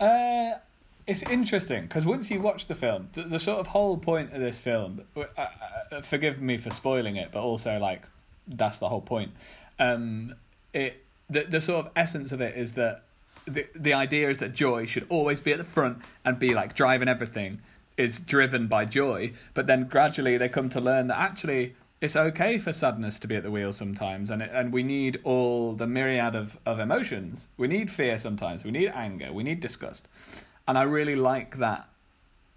Uh, it's interesting because once you watch the film, the, the sort of whole point of this film, uh, uh, forgive me for spoiling it, but also like that's the whole point. Um, it the the sort of essence of it is that the the idea is that joy should always be at the front and be like driving everything is driven by joy, but then gradually they come to learn that actually it's okay for sadness to be at the wheel sometimes, and it, and we need all the myriad of, of emotions. We need fear sometimes. We need anger. We need disgust, and I really like that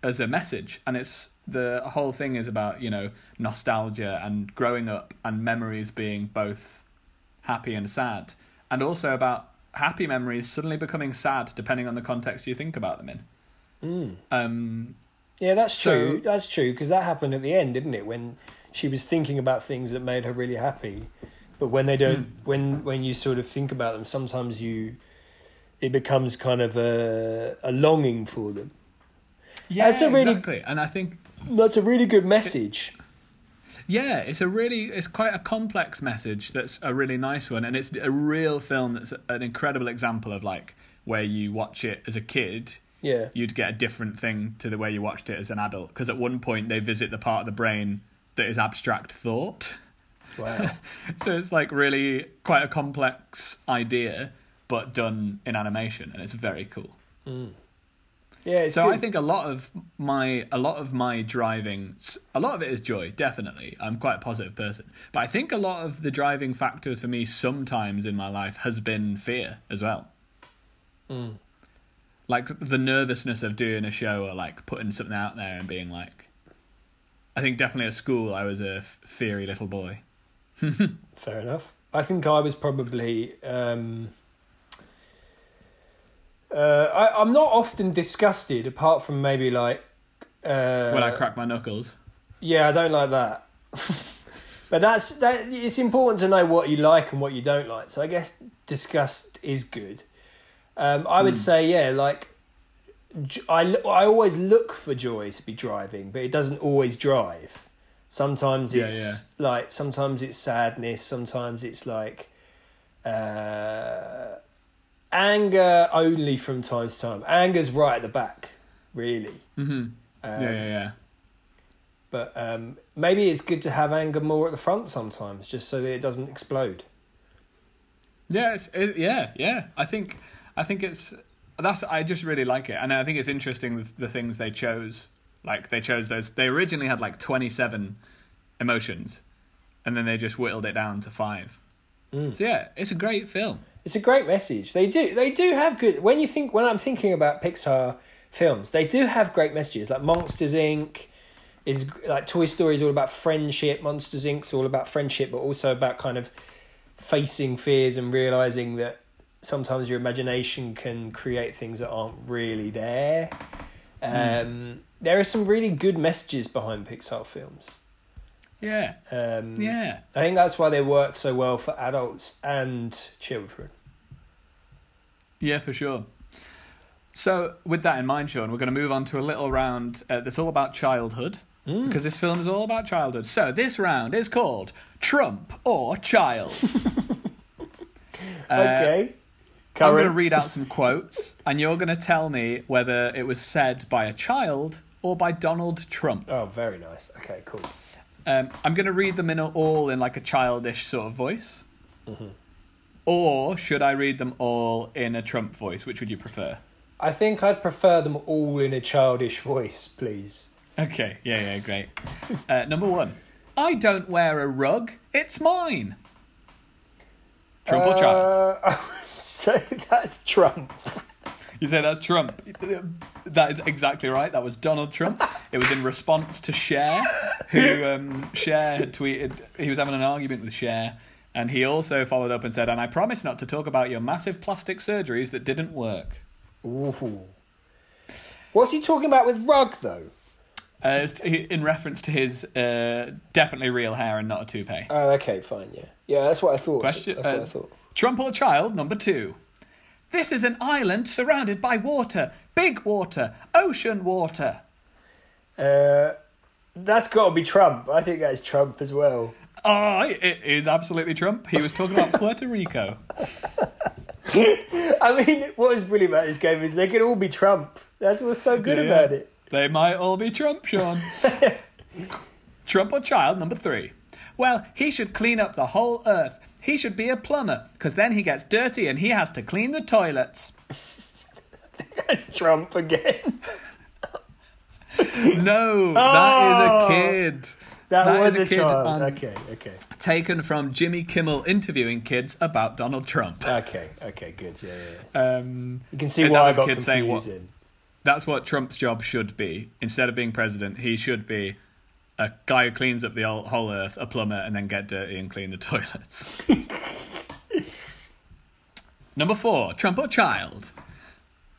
as a message. And it's the whole thing is about you know nostalgia and growing up and memories being both happy and sad, and also about happy memories suddenly becoming sad depending on the context you think about them in. Um, Yeah, that's So- true. That's true because that happened at the end, didn't it? When she was thinking about things that made her really happy, but when they don't, hmm. when when you sort of think about them, sometimes you, it becomes kind of a a longing for them. yeah, That's a really- exactly. And I think That's a really good message. Yeah, it's a really it's quite a complex message that's a really nice one and it's a real film that's an incredible example of like where you watch it as a kid Yeah, you'd get a different thing to the way you watched it as an adult because at one point they visit the part of the brain that is abstract thought. wow. so it's like really quite a complex idea but done in animation and it's very cool. Yeah, it's So I think a lot of my a lot of my driving a lot of it is joy, definitely. I'm quite a positive person. But I think a lot of the driving factor for me sometimes in my life has been fear as well. Mm. Like the nervousness of doing a show or like putting something out there and being like I think definitely at school I was a f- fiery little boy. Fair enough. I think I was probably. Um, uh, I, I'm not often disgusted, apart from maybe like. Uh, when I crack my knuckles. Yeah, I don't like that. but that's that. It's important to know what you like and what you don't like. So I guess disgust is good. Um, I would say yeah, like I I always look for joy to be driving, but it doesn't always drive. Sometimes it's yeah. like sometimes it's sadness. Sometimes it's like uh, anger only from time to time. Anger's right at the back, really. Mhm. Um, yeah, yeah, yeah. but um, maybe it's good to have anger more at the front sometimes, just so that it doesn't explode. Yeah, it's, it, yeah, yeah. I think, I think it's that's. I just really like it, and I think it's interesting the, the things they chose. Like they chose those. They originally had like twenty seven emotions, and then they just whittled it down to five. Mm. So yeah, it's a great film. It's a great message. They do. They do have good. When you think, when I'm thinking about Pixar films, they do have great messages. Like Monsters Inc. is like Toy Story is all about friendship. Monsters Inc. is all about friendship, but also about kind of facing fears and realizing that sometimes your imagination can create things that aren't really there. Um, There are some really good messages behind Pixar films. Yeah, Um, yeah. I think that's why they work so well for adults and children. Yeah, for sure. So, with that in mind, Sean, we're going to move on to a little round uh, that's all about childhood. Hmm. Because this film is all about childhood. So, this round is called Trump or Child. Uh, okay. I'm going to read out some quotes, and you're going to tell me whether it was said by a child or by Donald Trump. Oh, very nice. Okay, cool. Um, I'm going to read them in all in like a childish sort of voice. Mm-hmm. Or should I read them all in a Trump voice? Which would you prefer? I think I'd prefer them all in a childish voice, please. Okay, yeah, yeah, great. Uh, number one, I don't wear a rug, it's mine. Trump or child? Uh, I would say that's Trump. You say that's Trump. that is exactly right. That was Donald Trump. It was in response to Cher, who um, Cher had tweeted. He was having an argument with Cher, and he also followed up and said, "And I promise not to talk about your massive plastic surgeries that didn't work." Ooh. What's he talking about with rug though? Uh, in reference to his uh, definitely real hair and not a toupee. Oh, okay, fine, yeah, yeah. That's what I thought. Question- That's what uh, I thought. Trump or child number two. This is an island surrounded by water, big water, ocean water. Uh, that's got to be Trump. I think that's Trump as well. Oh, it is absolutely Trump. He was talking about Puerto Rico. I mean, what is brilliant about this game is they could all be Trump. That's what's so good Yeah, about it. They might all be Trump, Sean. Trump or child number three. Well, he should clean up the whole earth. He should be a plumber, because then he gets dirty and he has to clean the toilets. That's Trump again. No, that is Oh. a kid. That, That was is a a, kid on- Okay, okay, Taken from Jimmy Kimmel interviewing kids about Donald Trump. okay, okay. Good. Yeah, yeah. yeah. Um, You can see why I got kid saying what- confused. that's what Trump's job should be. Instead of being president, he should be a guy who cleans up the whole- earth, a plumber, and then get dirty and clean the toilets. Number four, Trump or child?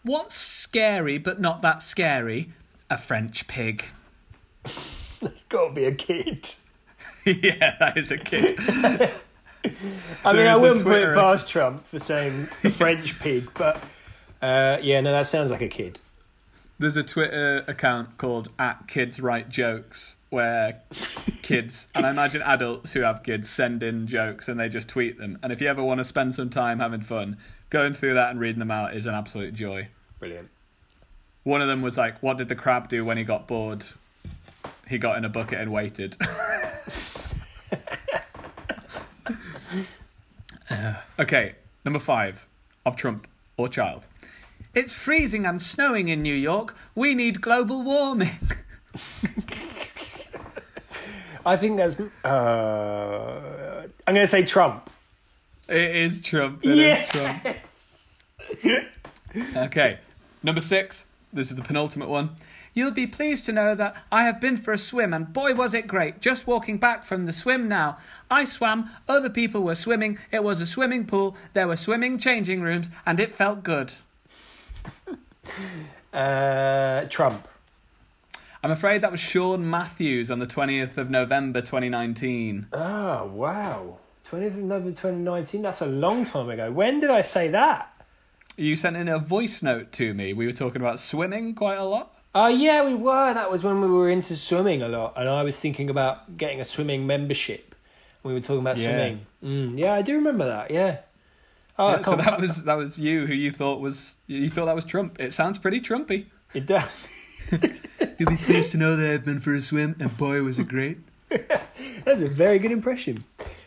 What's scary but not that scary? A French pig. It's got to be a kid. yeah, that is a kid. I mean, I wouldn't put it past Trump for saying a French pig, but uh, yeah, no, that sounds like a kid. There's a Twitter account called at Kids Write Jokes where kids and I imagine adults who have kids send in jokes and they just tweet them. And if you ever want to spend some time having fun, going through that and reading them out is an absolute joy. Brilliant. One of them was like, "What did the crab do when he got bored? He got in a bucket and waited." Uh, okay, number five of Trump or child. It's freezing and snowing in New York. We need global warming. I think that's. Uh, I'm going to say Trump. It is Trump. It is Yes. Trump. Okay, number six. This is the penultimate one. You'll be pleased to know that I have been for a swim, and boy was it great. Just walking back from the swim now. I swam, other people were swimming, it was a swimming pool, there were swimming changing rooms, and it felt good. Uh, Trump. I'm afraid that was Sean Matthews on the 20th of November 2019. Oh, wow. 20th of November 2019? That's a long time ago. When did I say that? You sent in a voice note to me. We were talking about swimming quite a lot. Oh, yeah, we were. That was when we were into swimming a lot, and I was thinking about getting a swimming membership. We were talking about Yeah. swimming. Mm, yeah, I do remember that, yeah. Oh, Yeah, so that was that was you who you thought was you thought that was Trump. It sounds pretty Trumpy. It does. You'll be pleased to know that I've been for a swim, and boy, was it great. That's a very good impression.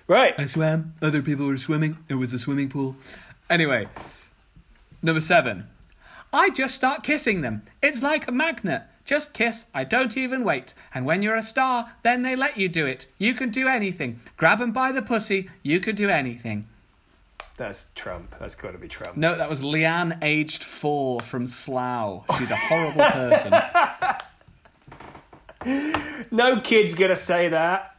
Right. I swam, other people were swimming, it was a swimming pool. Anyway, number seven. I just start kissing them. It's like a magnet. Just kiss, I don't even wait. And when you're a star, then they let you do it. You can do anything. Grab 'em by the pussy, you can do anything. That's Trump. That's got to be Trump. No, that was Leanne, aged four, from Slough. She's a horrible person. No kid's going to say that.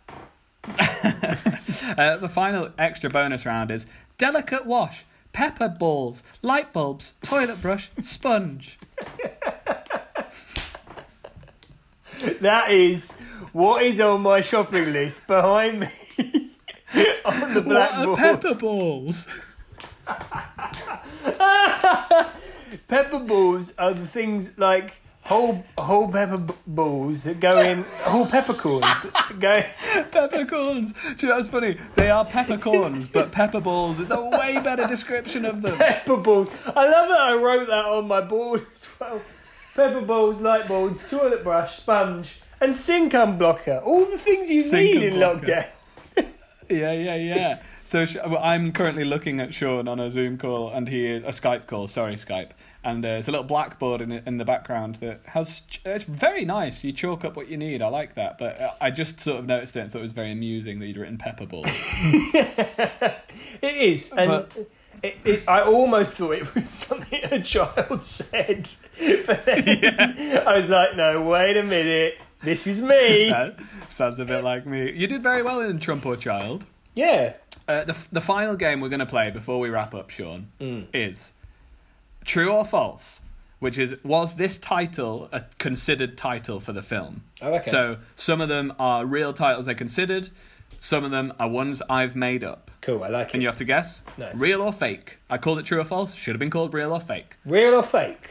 Uh, the final extra bonus round is delicate wash, pepper balls, light bulbs, toilet brush, sponge. That is what is on my shopping list behind me on the blackboard. What are pepper balls? Pepper balls are the things like whole whole pepper b- balls that go in whole peppercorns go. Peppercorns. Do you know what's funny? They are peppercorns, but pepper balls is a way better description of them. Pepper balls. I love that I wrote that on my board as well. Pepper balls, light bulbs, toilet brush, sponge, and sink unblocker. All the things you Sink need in unblocker. lockdown. Yeah, yeah, yeah. So sh- well, I'm currently looking at Sean on a Zoom call, and he is a Skype call. Sorry, Skype. And uh, it's a little blackboard in in the background that has. ch- It's very nice. You chalk up what you need. I like that. But uh, I just sort of noticed it and thought it was very amusing that you'd written pepper balls. It is, and But- It, it, I almost thought it was something a child said, but then I was like, no, wait a minute, this is me. That sounds a bit like me. You did very well in Trump or Child. Yeah. Uh, the, the final game we're going to play before we wrap up, Sean, Mm. is True or False, which is was this title a considered title for the film? Oh, okay. So some of them are real titles they considered, some of them are ones I've made up. Cool, I like it. And you have to guess Nice. real or fake. I called it true or false, should have been called real or fake. Real or fake?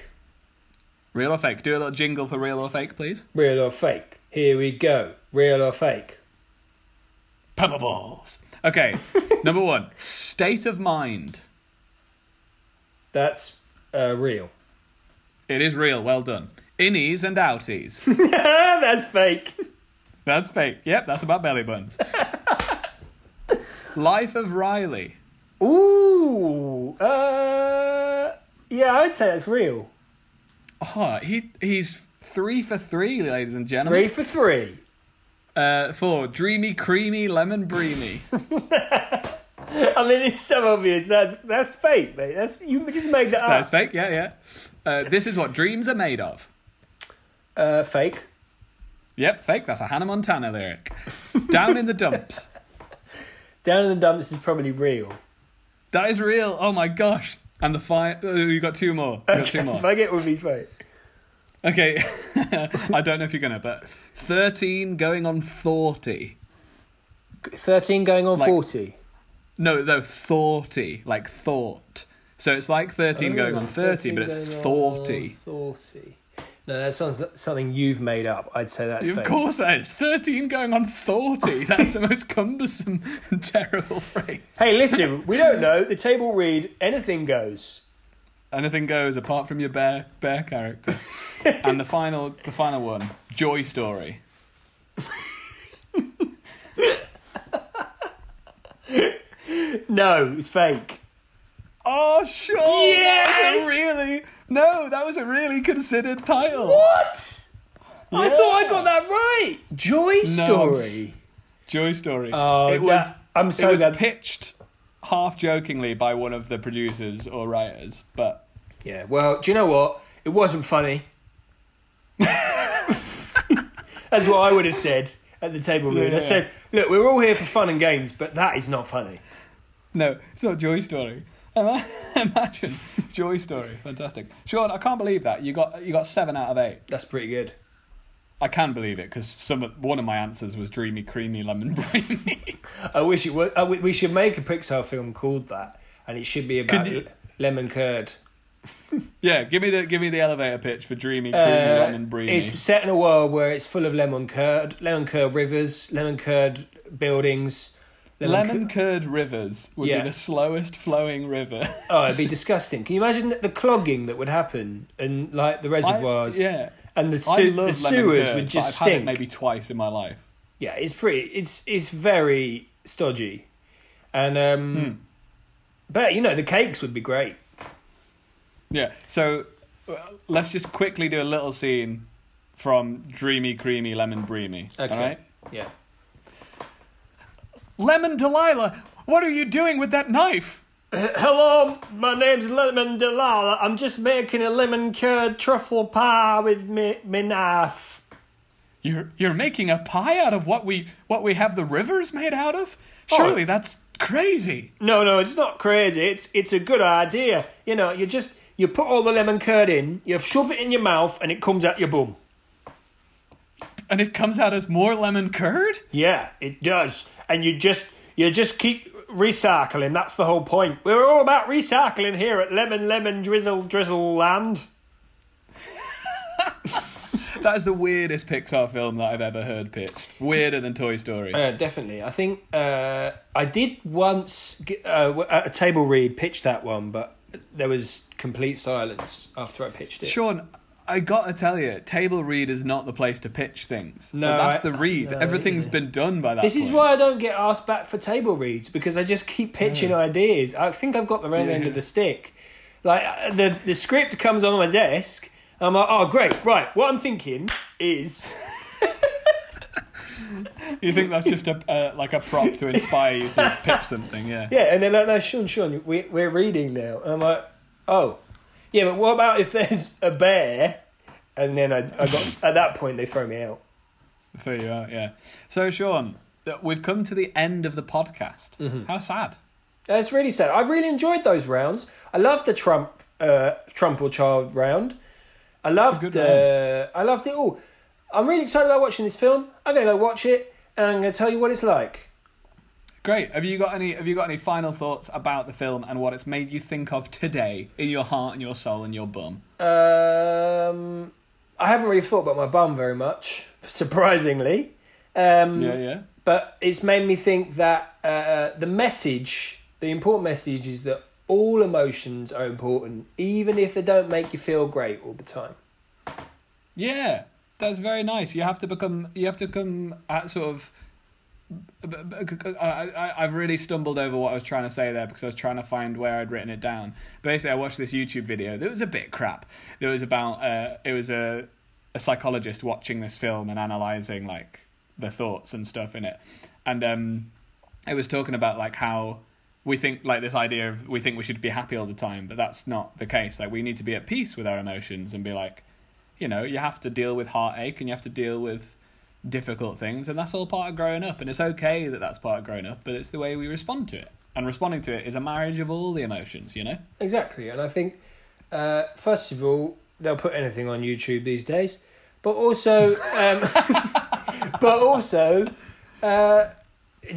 Real or fake. Do a little jingle for real or fake, please. Real or fake? Here we go. Real or fake? Pepper balls. Okay, number one, state of mind. That's uh, real. It is real, well done. Innies and outies. That's fake. That's fake. Yep, that's about belly buttons. Life of Riley. Ooh. Uh, yeah, I'd say that's real. Oh, he he's three for three, ladies and gentlemen. Three for three. Uh, four, dreamy, creamy, lemon breamy. I mean, it's so obvious. That's that's fake, mate. That's you just made that up. That's fake. Yeah, yeah. Uh, this is what dreams are made of. uh, fake. Yep, fake. That's a Hannah Montana lyric. Down in the dumps. Down in the dumps is probably real. That is real. Oh my gosh. And the fire. Oh, you got two more. You got two more. If I get would be fake. Okay. I don't know if you're gonna, but thirteen going on forty. Thirteen going on Like- forty. No, no, thoughty, like thought. So it's like thirteen going on oh, thirty, but it's 13 forty. Going on Forty. No, that sounds like something you've made up. I'd say that's Of fake. course, that is thirteen going on forty. That's the most cumbersome and terrible phrase. Hey, listen, we don't know. The table read anything goes. Anything goes apart from your bear bear character. and the final, the final one, Joy Story. No, it's fake. Oh, sure. That Yes! was a really no. That was a really considered title. What? I thought I got that right. Joy No, Story. Joy Story. Oh, it was. that- I'm so it was glad- pitched half jokingly by one of the producers or writers, but Yeah. Well, do you know what? It wasn't funny. That's what I would have said at the table read. I said, "Look, we're all here for fun and games, but that is not funny." no, it's not Joy Story. Ima- Imagine Joy Story, fantastic. Sean, I can't believe that you got you got seven out of eight. That's pretty good. I can believe it because some of, one of my answers was dreamy, creamy, lemon breamy. I wish it would. I w- we should make a Pixar film called that, and it should be about you- lemon curd. yeah, give me the give me the elevator pitch for dreamy, creamy, Uh, lemon breamy. It's set in a world where it's full of lemon curd, lemon curd rivers, lemon curd buildings. Lemon curd rivers would Yeah. be the slowest flowing river. Oh, it'd be disgusting. Can you imagine the clogging that would happen and like the reservoirs? I, yeah, And the, su- the lemon sewers curd, would just I've stink. had it maybe twice in my life. Yeah, it's pretty. It's it's very stodgy, and um, Hmm. but you know the cakes would be great. Yeah. So uh, let's just quickly do a little scene from Dreamy, Creamy, Lemon Breamy. Okay. All right. Yeah. Lemon Delilah, what are you doing with that knife? Hello, my name's Lemon Delilah. I'm just making a lemon curd truffle pie with me me knife. You're you're making a pie out of what we what we have the rivers made out of? Oh. Surely that's crazy. No, no, it's not crazy. It's it's a good idea. You know, you just you put all the lemon curd in, you shove it in your mouth, and it comes out your bum. And it comes out as more lemon curd? Yeah, it does. And you just you just keep recycling. That's the whole point. We're all about recycling here at Lemon Lemon Drizzle Drizzle Land. That is the weirdest Pixar film that I've ever heard pitched. Weirder than Toy Story. Uh, definitely. I think uh, I did once get, uh, at a table read pitch that one, but there was complete silence after I pitched it. Sean, I gotta tell you, table read is not the place to pitch things. No, that's I- the read. no, Everything's yeah. been done by that. This is why I don't get asked back for table reads because I just keep pitching ideas. I think I've got the wrong Yeah. end of the stick. Like uh, the the script comes on my desk. I'm like, oh great, right. What I'm thinking is You think that's just a uh, like a prop to inspire you to pitch something? Yeah. Yeah, and they're like, no, Sean, Sean, we, we're reading now. And I'm like, oh. Yeah, but what about if there's a bear? And then I, I got, at that point, they throw me out. Throw you out, Yeah. So Sean, we've come to the end of the podcast. Mm-hmm. How sad. It's really sad. I really enjoyed those rounds. I loved the Trump, uh, Trump or Child round. I loved, good uh, I loved it all. I'm really excited about watching this film. I'm going to go watch it, and I'm going to tell you what it's like. Great. Have you got any? Have you got any final thoughts about the film and what it's made you think of today in your heart and your soul and your bum? Um, I haven't really thought about my bum very much, surprisingly. Um, Yeah, yeah. But it's made me think that uh, the message, the important message, is that all emotions are important, even if they don't make you feel great all the time. Yeah, that's very nice. You have to become. You have to come at sort of. I, I've really stumbled over what I was trying to say there because I was trying to find where I'd written it down. Basically, I watched this YouTube video that was a bit crap. It was about uh, it was a a psychologist watching this film and analyzing like the thoughts and stuff in it, and um, it was talking about like how we think like this idea of we think we should be happy all the time, but that's not the case. Like we need to be at peace with our emotions and be like, you know, you have to deal with heartache and you have to deal with difficult things, and that's all part of growing up. And it's okay that that's part of growing up, but it's the way we respond to it. And responding to it is a marriage of all the emotions, you know? Exactly, and I think uh, first of all they'll put anything on YouTube these days, but also, um, but also uh,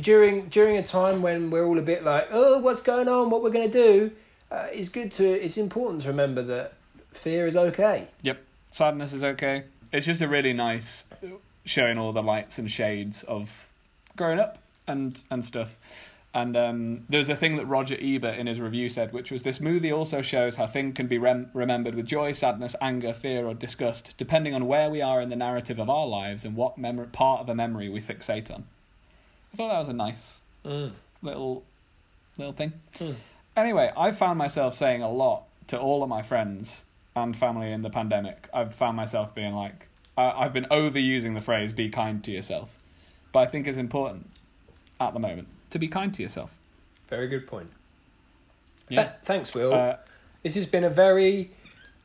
during during a time when we're all a bit like, oh, what's going on? What we're going to do? Uh, it's good to. It's important to remember that fear is okay. Yep. Sadness is okay. It's just a really nice showing all the lights and shades of growing up and and stuff. And um, there's a thing that Roger Ebert in his review said, which was this movie also shows how things can be rem- remembered with joy, sadness, anger, fear, or disgust, depending on where we are in the narrative of our lives and what mem- part of a memory we fixate on. I thought that was a nice Mm. little little thing. Mm. Anyway, I found myself saying a lot to all of my friends and family in the pandemic. I've found myself being like, I, I've been overusing the phrase "be kind to yourself," but I think it's important at the moment to be kind to yourself. Very good point. Yeah. Th- thanks, Will. Uh, this has been a very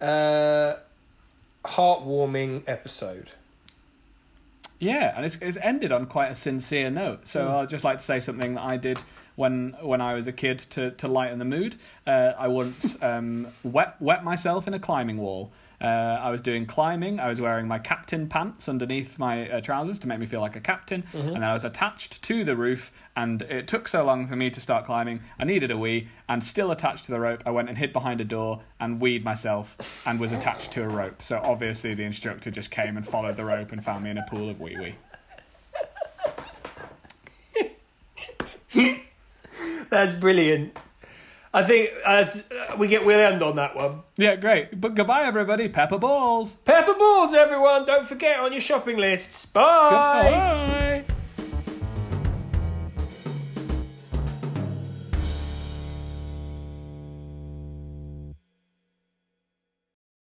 uh, heartwarming episode. Yeah, and it's, it's ended on quite a sincere note. So Mm. I'd just like to say something that I did when when I was a kid to, to lighten the mood. Uh, I once um, wet wet myself in a climbing wall. Uh, I was doing climbing. I was wearing my captain pants underneath my uh, trousers to make me feel like a captain, and then I was attached to the roof. And it took so long for me to start climbing. I needed a wee, and still attached to the rope, I went and hid behind a door and weed myself, and was attached to a rope. So obviously the instructor just came and followed the rope and found me in a pool of wee wee. That's brilliant. I think as uh, we get we'll end on that one. Yeah, great. But goodbye, everybody. Pepper balls. Pepper balls, everyone! Don't forget on your shopping lists. Bye. Goodbye.